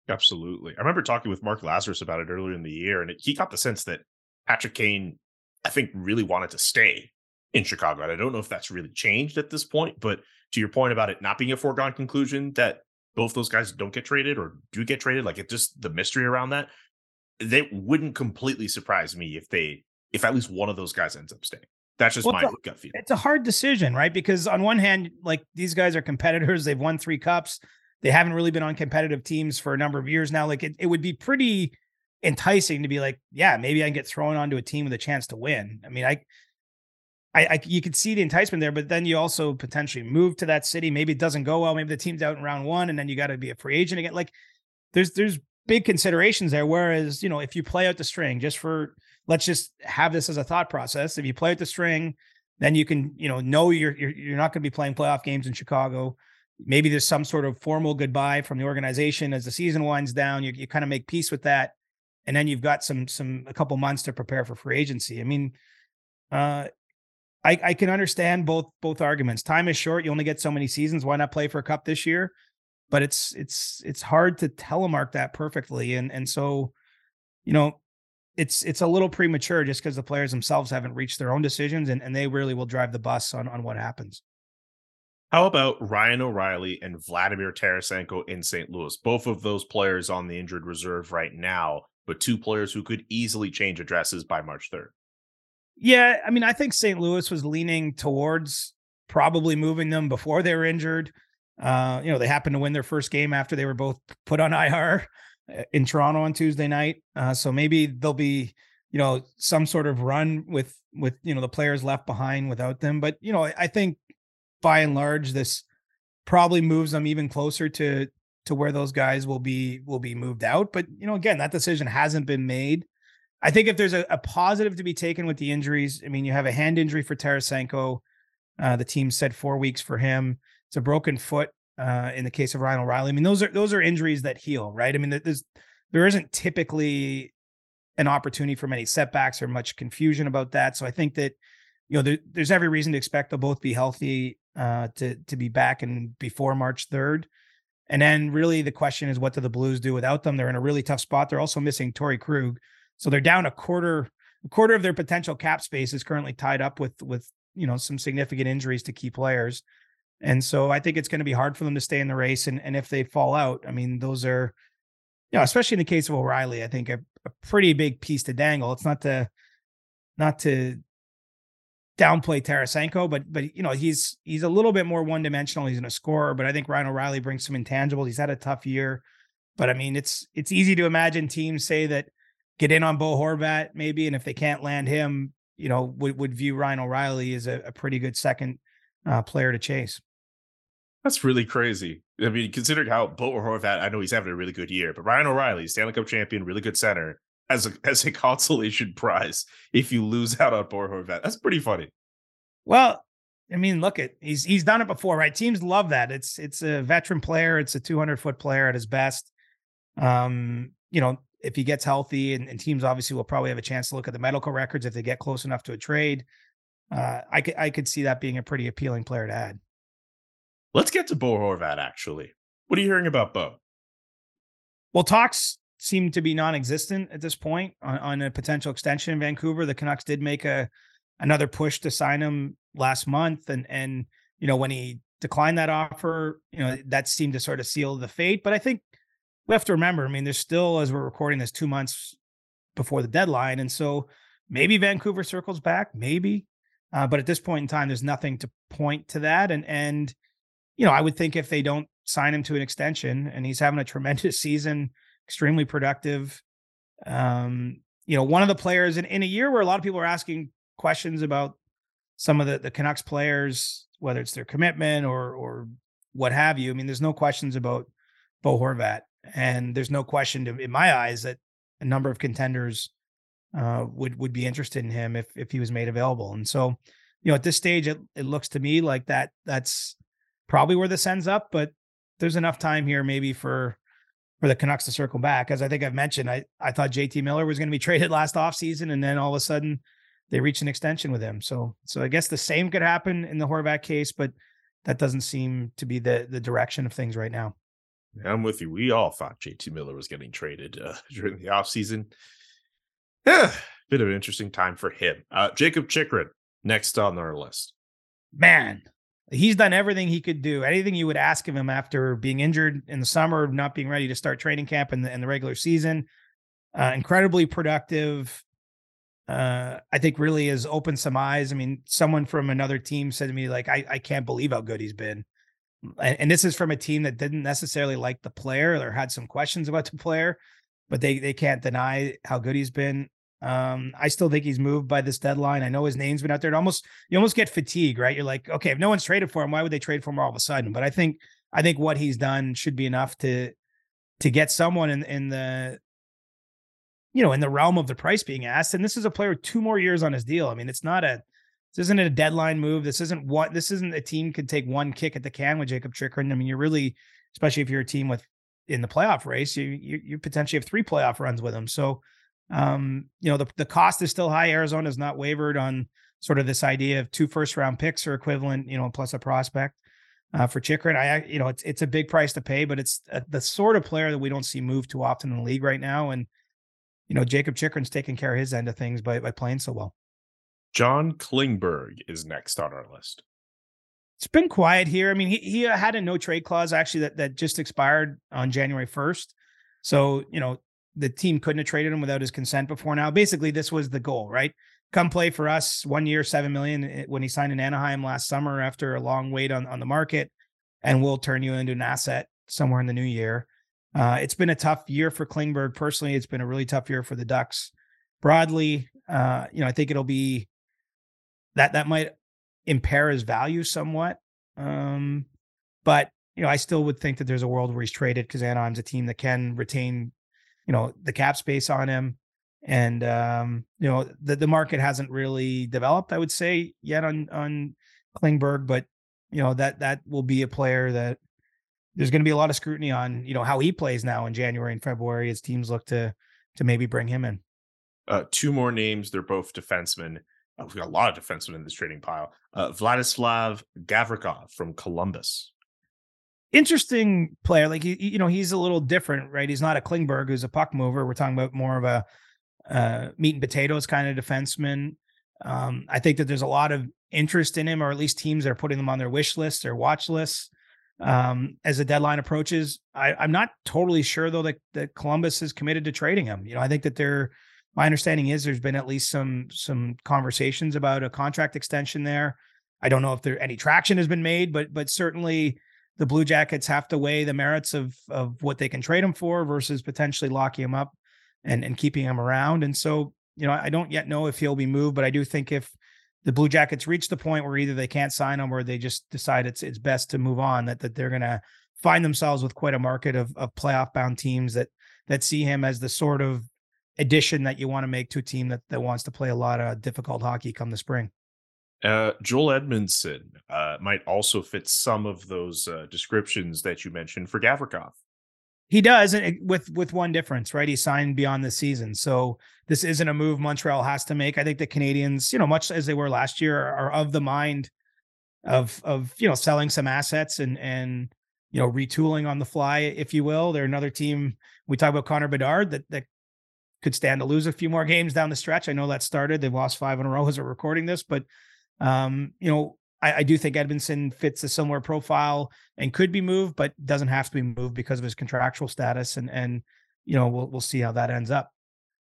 Absolutely. I remember talking with Mark Lazerus about it earlier in the year and it, he got the sense that Patrick Kane I think really wanted to stay in Chicago. And I don't know if that's really changed at this point, but to your point about it not being a foregone conclusion that both those guys don't get traded or do get traded, like it just the mystery around that, they wouldn't completely surprise me if they if at least one of those guys ends up staying. That's just well, my gut feeling. It's a hard decision, right? Because on one hand, like these guys are competitors, they've won three cups. They haven't really been on competitive teams for a number of years now. Like it, it would be pretty enticing to be like, yeah, maybe I can get thrown onto a team with a chance to win. I mean, I, I, I, you could see the enticement there, but then you also potentially move to that city. Maybe it doesn't go well. Maybe the team's out in round one, and then you got to be a free agent again. Like, there's there's big considerations there. Whereas, you know, if you play out the string just for let's just have this as a thought process. If you play out the string, then you can, you know, know you're you're, you're not going to be playing playoff games in Chicago. Maybe there's some sort of formal goodbye from the organization as the season winds down. You you kind of make peace with that, and then you've got some some a couple months to prepare for free agency. I mean, uh, I I can understand both both arguments. Time is short. You only get so many seasons. Why not play for a cup this year? But it's it's it's hard to telemark that perfectly, and and so, you know, it's it's a little premature just because the players themselves haven't reached their own decisions and, and they really will drive the bus on, on what happens. How about Ryan O'Reilly and Vladimir Tarasenko in St. Louis? Both of those players on the injured reserve right now, but two players who could easily change addresses by March 3rd. Yeah, I mean, I think St. Louis was leaning towards probably moving them before they were injured. Uh, you know, they happened to win their first game after they were both put on IR. Uh, in Toronto on Tuesday night. Uh, so maybe there'll be, you know, some sort of run with with you know the players left behind without them. But you know, I think by and large, this probably moves them even closer to to where those guys will be will be moved out. But you know, again, that decision hasn't been made. I think if there's a, a, positive to be taken with the injuries, I mean, you have a hand injury for Tarasenko. Uh, the team said four weeks for him. It's a broken foot uh, in the case of Ryan O'Reilly. I mean, those are those are injuries that heal, right? I mean, there's there isn't typically an opportunity for many setbacks or much confusion about that. So I think that you know there, there's every reason to expect they'll both be healthy uh, to to be back and before March third. And then really the question is, what do the Blues do without them? They're in a really tough spot. They're also missing Torey Krug, so they're down a quarter a quarter of their potential cap space is currently tied up with with you know some significant injuries to key players. And so I think it's going to be hard for them to stay in the race. And and if they fall out, I mean, those are, you know, especially in the case of O'Reilly, I think a, a pretty big piece to dangle. It's not to not to downplay Tarasenko, but but you know he's he's a little bit more one dimensional. He's a scorer, but I think Ryan O'Reilly brings some intangibles. He's had a tough year, but I mean it's it's easy to imagine teams say that get in on Bo Horvat maybe, and if they can't land him, you know would would view Ryan O'Reilly as a, a pretty good second uh, player to chase. That's really crazy. I mean, considering how Bo Horvat, I know he's having a really good year, but Ryan O'Reilly, Stanley Cup champion, really good center as a as a consolation prize if you lose out on Bo Horvat. That's pretty funny. Well, I mean, look at he's he's done it before, right? Teams love that. It's it's a veteran player. It's a 200 foot player at his best. Um, you know, if he gets healthy, and, and, teams obviously will probably have a chance to look at the medical records if they get close enough to a trade. Uh, I could I could see that being a pretty appealing player to add. Let's get to Bo Horvat. Actually, what are you hearing about Bo? Well, talks seem to be non-existent at this point on, on a potential extension in Vancouver. The Canucks did make a another push to sign him last month, and and you know when he declined that offer, you know that seemed to sort of seal the fate. But I think we have to remember. I mean, there's still as we're recording this two months before the deadline, and so maybe Vancouver circles back, maybe. Uh, but at this point in time, there's nothing to point to that, and and you know I would think if they don't sign him to an extension, and he's having a tremendous season extremely productive. Um, you know, one of the players in, in a year where a lot of people are asking questions about some of the, the Canucks players, whether it's their commitment or or what have you. I mean, there's no questions about Bo Horvat. And there's no question to, in my eyes that a number of contenders uh, would would be interested in him if if he was made available. And so, you know, at this stage, it, it looks to me like that that's probably where this ends up. But there's enough time here, maybe for for the Canucks to circle back. As I think I've mentioned, I, I thought JT Miller was going to be traded last offseason, and then all of a sudden they reach an extension with him. So so I guess the same could happen in the Horvat case, but that doesn't seem to be the the direction of things right now. I'm with you. We all thought JT Miller was getting traded uh, during the offseason. Yeah, bit of an interesting time for him. Uh, Jakob Chychrun, next on our list. Man, he's done everything he could do. Anything you would ask of him after being injured in the summer, not being ready to start training camp in the, in the regular season. Uh, incredibly productive. Uh, I think really has opened some eyes. I mean, someone from another team said to me, like, I, I can't believe how good he's been. And, and this is from a team that didn't necessarily like the player or had some questions about the player, but they they can't deny how good he's been. Um, I still think he's moved by this deadline. I know his name's been out there. It almost you almost get fatigue, right? You're like, okay, if no one's traded for him, why would they trade for him all of a sudden? But I think I think what he's done should be enough to to get someone in in the you know in the realm of the price being asked. And this is a player with two more years on his deal. I mean, it's not a this isn't a deadline move. This isn't what this isn't a team could take one kick at the can with Jakob Chychrun. I mean, you're really, especially if you're a team with in the playoff race, you you, you potentially have three playoff runs with him. So um, you know, the, the cost is still high. Arizona has not wavered on sort of this idea of two first round picks or equivalent, you know, plus a prospect uh, for Chychrun. I, you know, it's it's a big price to pay, but it's uh, the sort of player that we don't see move too often in the league right now. And you know, Jakob Chychrun's taking care of his end of things by by playing so well. John Klingberg is next on our list. It's been quiet here. I mean, he he had a no trade clause actually that that just expired on January first. So you know, the team couldn't have traded him without his consent before now. Basically, this was the goal, right? Come play for us one year, seven million eh, when he signed in Anaheim last summer after a long wait on, on the market, and we'll turn you into an asset somewhere in the new year. Uh, it's been a tough year for Klingberg personally. It's been a really tough year for the Ducks broadly. Uh, you know, I think it'll be that that might impair his value somewhat. Um, but you know, I still would think that there's a world where he's traded because Anaheim's a team that can retain you know, the cap space on him. and um, you know the the market hasn't really developed. I would say yet on on Klingberg, but you know that that will be a player that there's going to be a lot of scrutiny on you know how he plays now in January and February as teams look to to maybe bring him in. Uh, two more names. They're both defensemen. We've got a lot of defensemen in this trading pile. Uh, Vladislav Gavrikov from Columbus. Interesting player. Like he, you know, he's a little different, right? He's not a Klingberg who's a puck mover. We're talking about more of a uh, meat and potatoes kind of defenseman. Um, I think that there's a lot of interest in him, or at least teams are putting them on their wish list or watch lists um, as the deadline approaches. I, am not totally sure though that, that Columbus is committed to trading him. You know, I think that they're. My understanding is there's been at least some some conversations about a contract extension there. I don't know if there any traction has been made, but but certainly the Blue Jackets have to weigh the merits of of what they can trade him for versus potentially locking him up and and keeping him around. And so, you know, I don't yet know if he'll be moved, but I do think if the Blue Jackets reach the point where either they can't sign him or they just decide it's it's best to move on, that that they're to find themselves with quite a market of of playoff bound teams that that see him as the sort of addition that you want to make to a team that that wants to play a lot of difficult hockey come the spring. Uh, Joel Edmundson uh, might also fit some of those uh, descriptions that you mentioned for Gavrikov. He does, with with one difference, right? He signed beyond the season, so this isn't a move Montreal has to make. I think the Canadiens, you know, much as they were last year, are of the mind of of you know selling some assets and and you know retooling on the fly, if you will. They're another team. We talk about Connor Bedard that that could stand to lose a few more games down the stretch. I know that started. They've lost five in a row as we're recording this, but um, you know, I, I, do think Edmundson fits a similar profile and could be moved, but doesn't have to be moved because of his contractual status. And and you know, we'll we'll see how that ends up.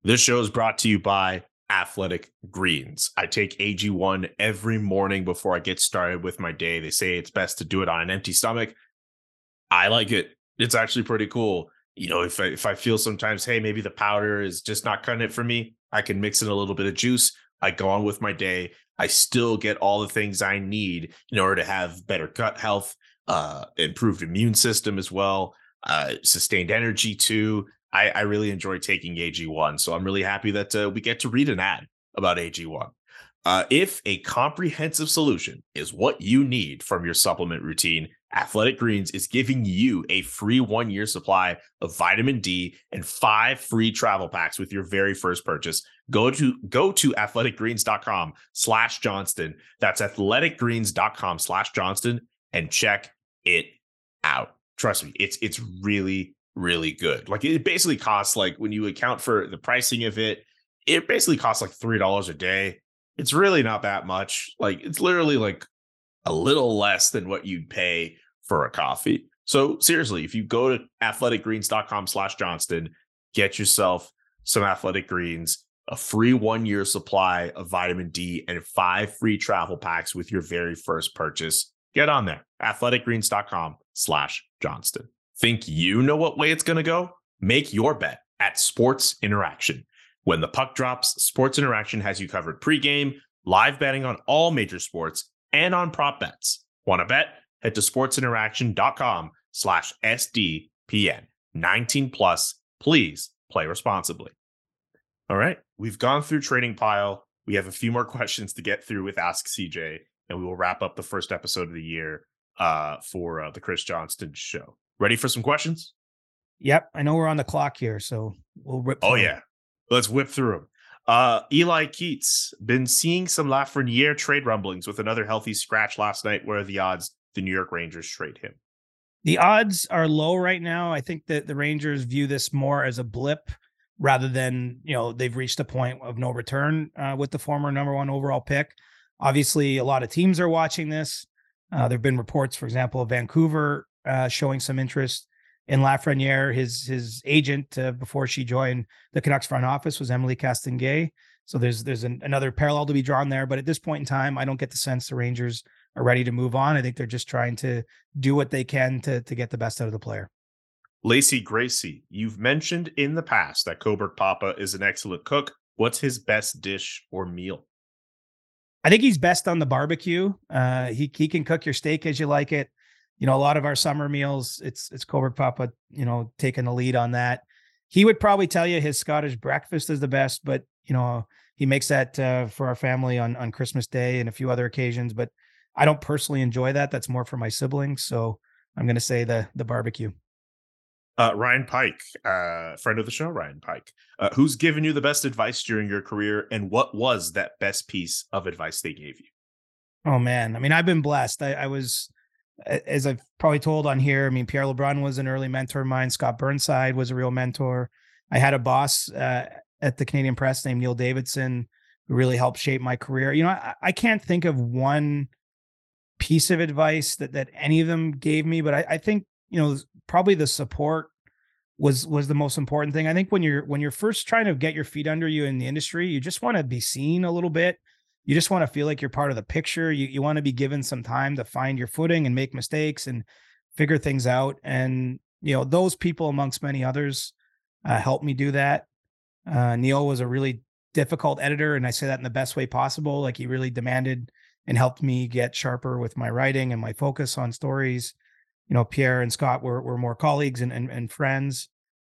This show is brought to you by Athletic Greens. I take AG1 every morning before I get started with my day. They say it's best to do it on an empty stomach. I like it. It's actually pretty cool. You know, if I, if I feel sometimes, hey, maybe the powder is just not cutting it for me, I can mix in a little bit of juice. I go on with my day. I still get all the things I need in order to have better gut health, uh, improved immune system as well, uh, sustained energy too. I, I really enjoy taking AG1. So I'm really happy that uh, we get to read an ad about AG1. Uh, if a comprehensive solution is what you need from your supplement routine, Athletic Greens is giving you a free one year supply of vitamin D and five free travel packs with your very first purchase. Go to go to athleticgreens.com slash Johnston. That's athleticgreens.com slash Johnston and check it out. Trust me, it's it's really, really good. Like it basically costs like when you account for the pricing of it, it basically costs like three dollars a day it's really not that much. Like it's literally like a little less than what you'd pay for a coffee. So seriously, if you go to athleticgreens.com slash Johnston, get yourself some athletic greens, a free one year supply of vitamin D, and five free travel packs with your very first purchase. Get on there. Athleticgreens.com slash Johnston. Think you know what way it's going to go? Make your bet at Sports Interaction. When the puck drops, Sports Interaction has you covered pregame, live betting on all major sports, and on prop bets. Want to bet? Head to sportsinteraction.com slash SDPN. 19 plus. Please play responsibly. All right. We've gone through Trading Pile. We have a few more questions to get through with Ask CJ, and we will wrap up the first episode of the year uh, for uh, the Chris Johnston show. Ready for some questions? Yep. I know we're on the clock here, so we'll rip. Oh, yeah. Let's whip through them. Uh, Eli Keats been seeing some Lafreniere trade rumblings with another healthy scratch last night. Where are the odds the New York Rangers trade him? The odds are low right now. I think that the Rangers view this more as a blip rather than you know they've reached a point of no return uh, with the former number one overall pick. Obviously, a lot of teams are watching this. Uh, there have been reports, for example, of Vancouver uh, showing some interest in Lafreniere. His his agent uh, before she joined the Canucks front office was Emily Castonguay. So there's there's an, another parallel to be drawn there. But at this point in time, I don't get the sense the Rangers are ready to move on. I think they're just trying to do what they can to to get the best out of the player. Lacey Gracie, you've mentioned in the past that Coburg Papa is an excellent cook. What's his best dish or meal? I think he's best on the barbecue. Uh, he he can cook your steak as you like it you know, a lot of our summer meals, it's it's Coburg Papa, you know, taking the lead on that. he would probably tell you his Scottish breakfast is the best, but you know, he makes that uh, for our family on on Christmas Day and a few other occasions. But I don't personally enjoy that. That's more for my siblings. So I'm going to say the the barbecue. Uh, Ryan Pike, uh, friend of the show, Ryan Pike, uh, who's given you the best advice during your career, and what was that best piece of advice they gave you? Oh man, I mean, I've been blessed. I, I was, as I've probably told on here. I mean, Pierre LeBrun was an early mentor of mine. Scott Burnside was a real mentor. I had a boss uh, at the Canadian Press named Neil Davidson who really helped shape my career. You know, I, I can't think of one piece of advice that that any of them gave me, but I, I think you know probably the support was was the most important thing. I think when you're when you're first trying to get your feet under you in the industry, you just want to be seen a little bit. You just want to feel like you're part of the picture. You you want to be given some time to find your footing and make mistakes and figure things out. And you know those people, amongst many others, uh, helped me do that. Uh, Neil was a really difficult editor, and I say that in the best way possible. Like he really demanded and helped me get sharper with my writing and my focus on stories you know, Pierre and Scott were were more colleagues and and, and friends.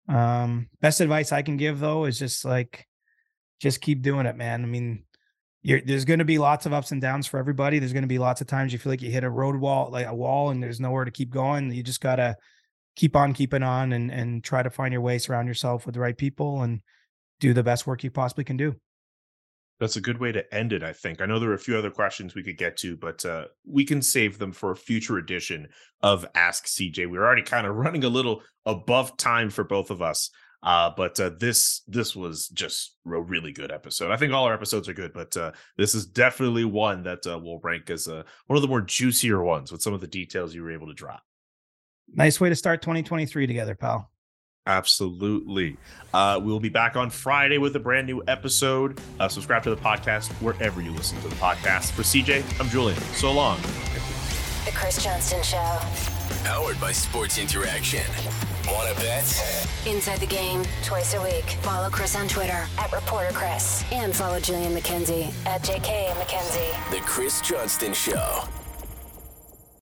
Um, best advice I can give though is just like, just keep doing it, man. I mean, there's going to be lots of ups and downs for everybody. There's going to be lots of times you feel like you hit a road wall, like a wall, and there's nowhere to keep going. You just gotta keep on keeping on and and try to find your way, surround yourself with the right people, and do the best work you possibly can do that's a good way to end it i think i know there are a few other questions we could get to but uh, we can save them for a future edition of ask cj we're already kind of running a little above time for both of us uh, but uh, this this was just a really good episode. I think all our episodes are good, but uh, this is definitely one that uh, will rank as uh, one of the more juicier ones with some of the details you were able to drop. Nice way to start 2023 together, pal. Absolutely. Uh, we will be back on Friday with a brand new episode. Uh, subscribe to the podcast wherever you listen to the podcast. For CJ, I'm Julian. So long. The Chris Johnston Show. Powered by Sports Interaction. Want to bet? Inside the game, twice a week. Follow Chris on Twitter at Reporter Chris. And follow Julian McKenzie at JK McKenzie. The Chris Johnston Show.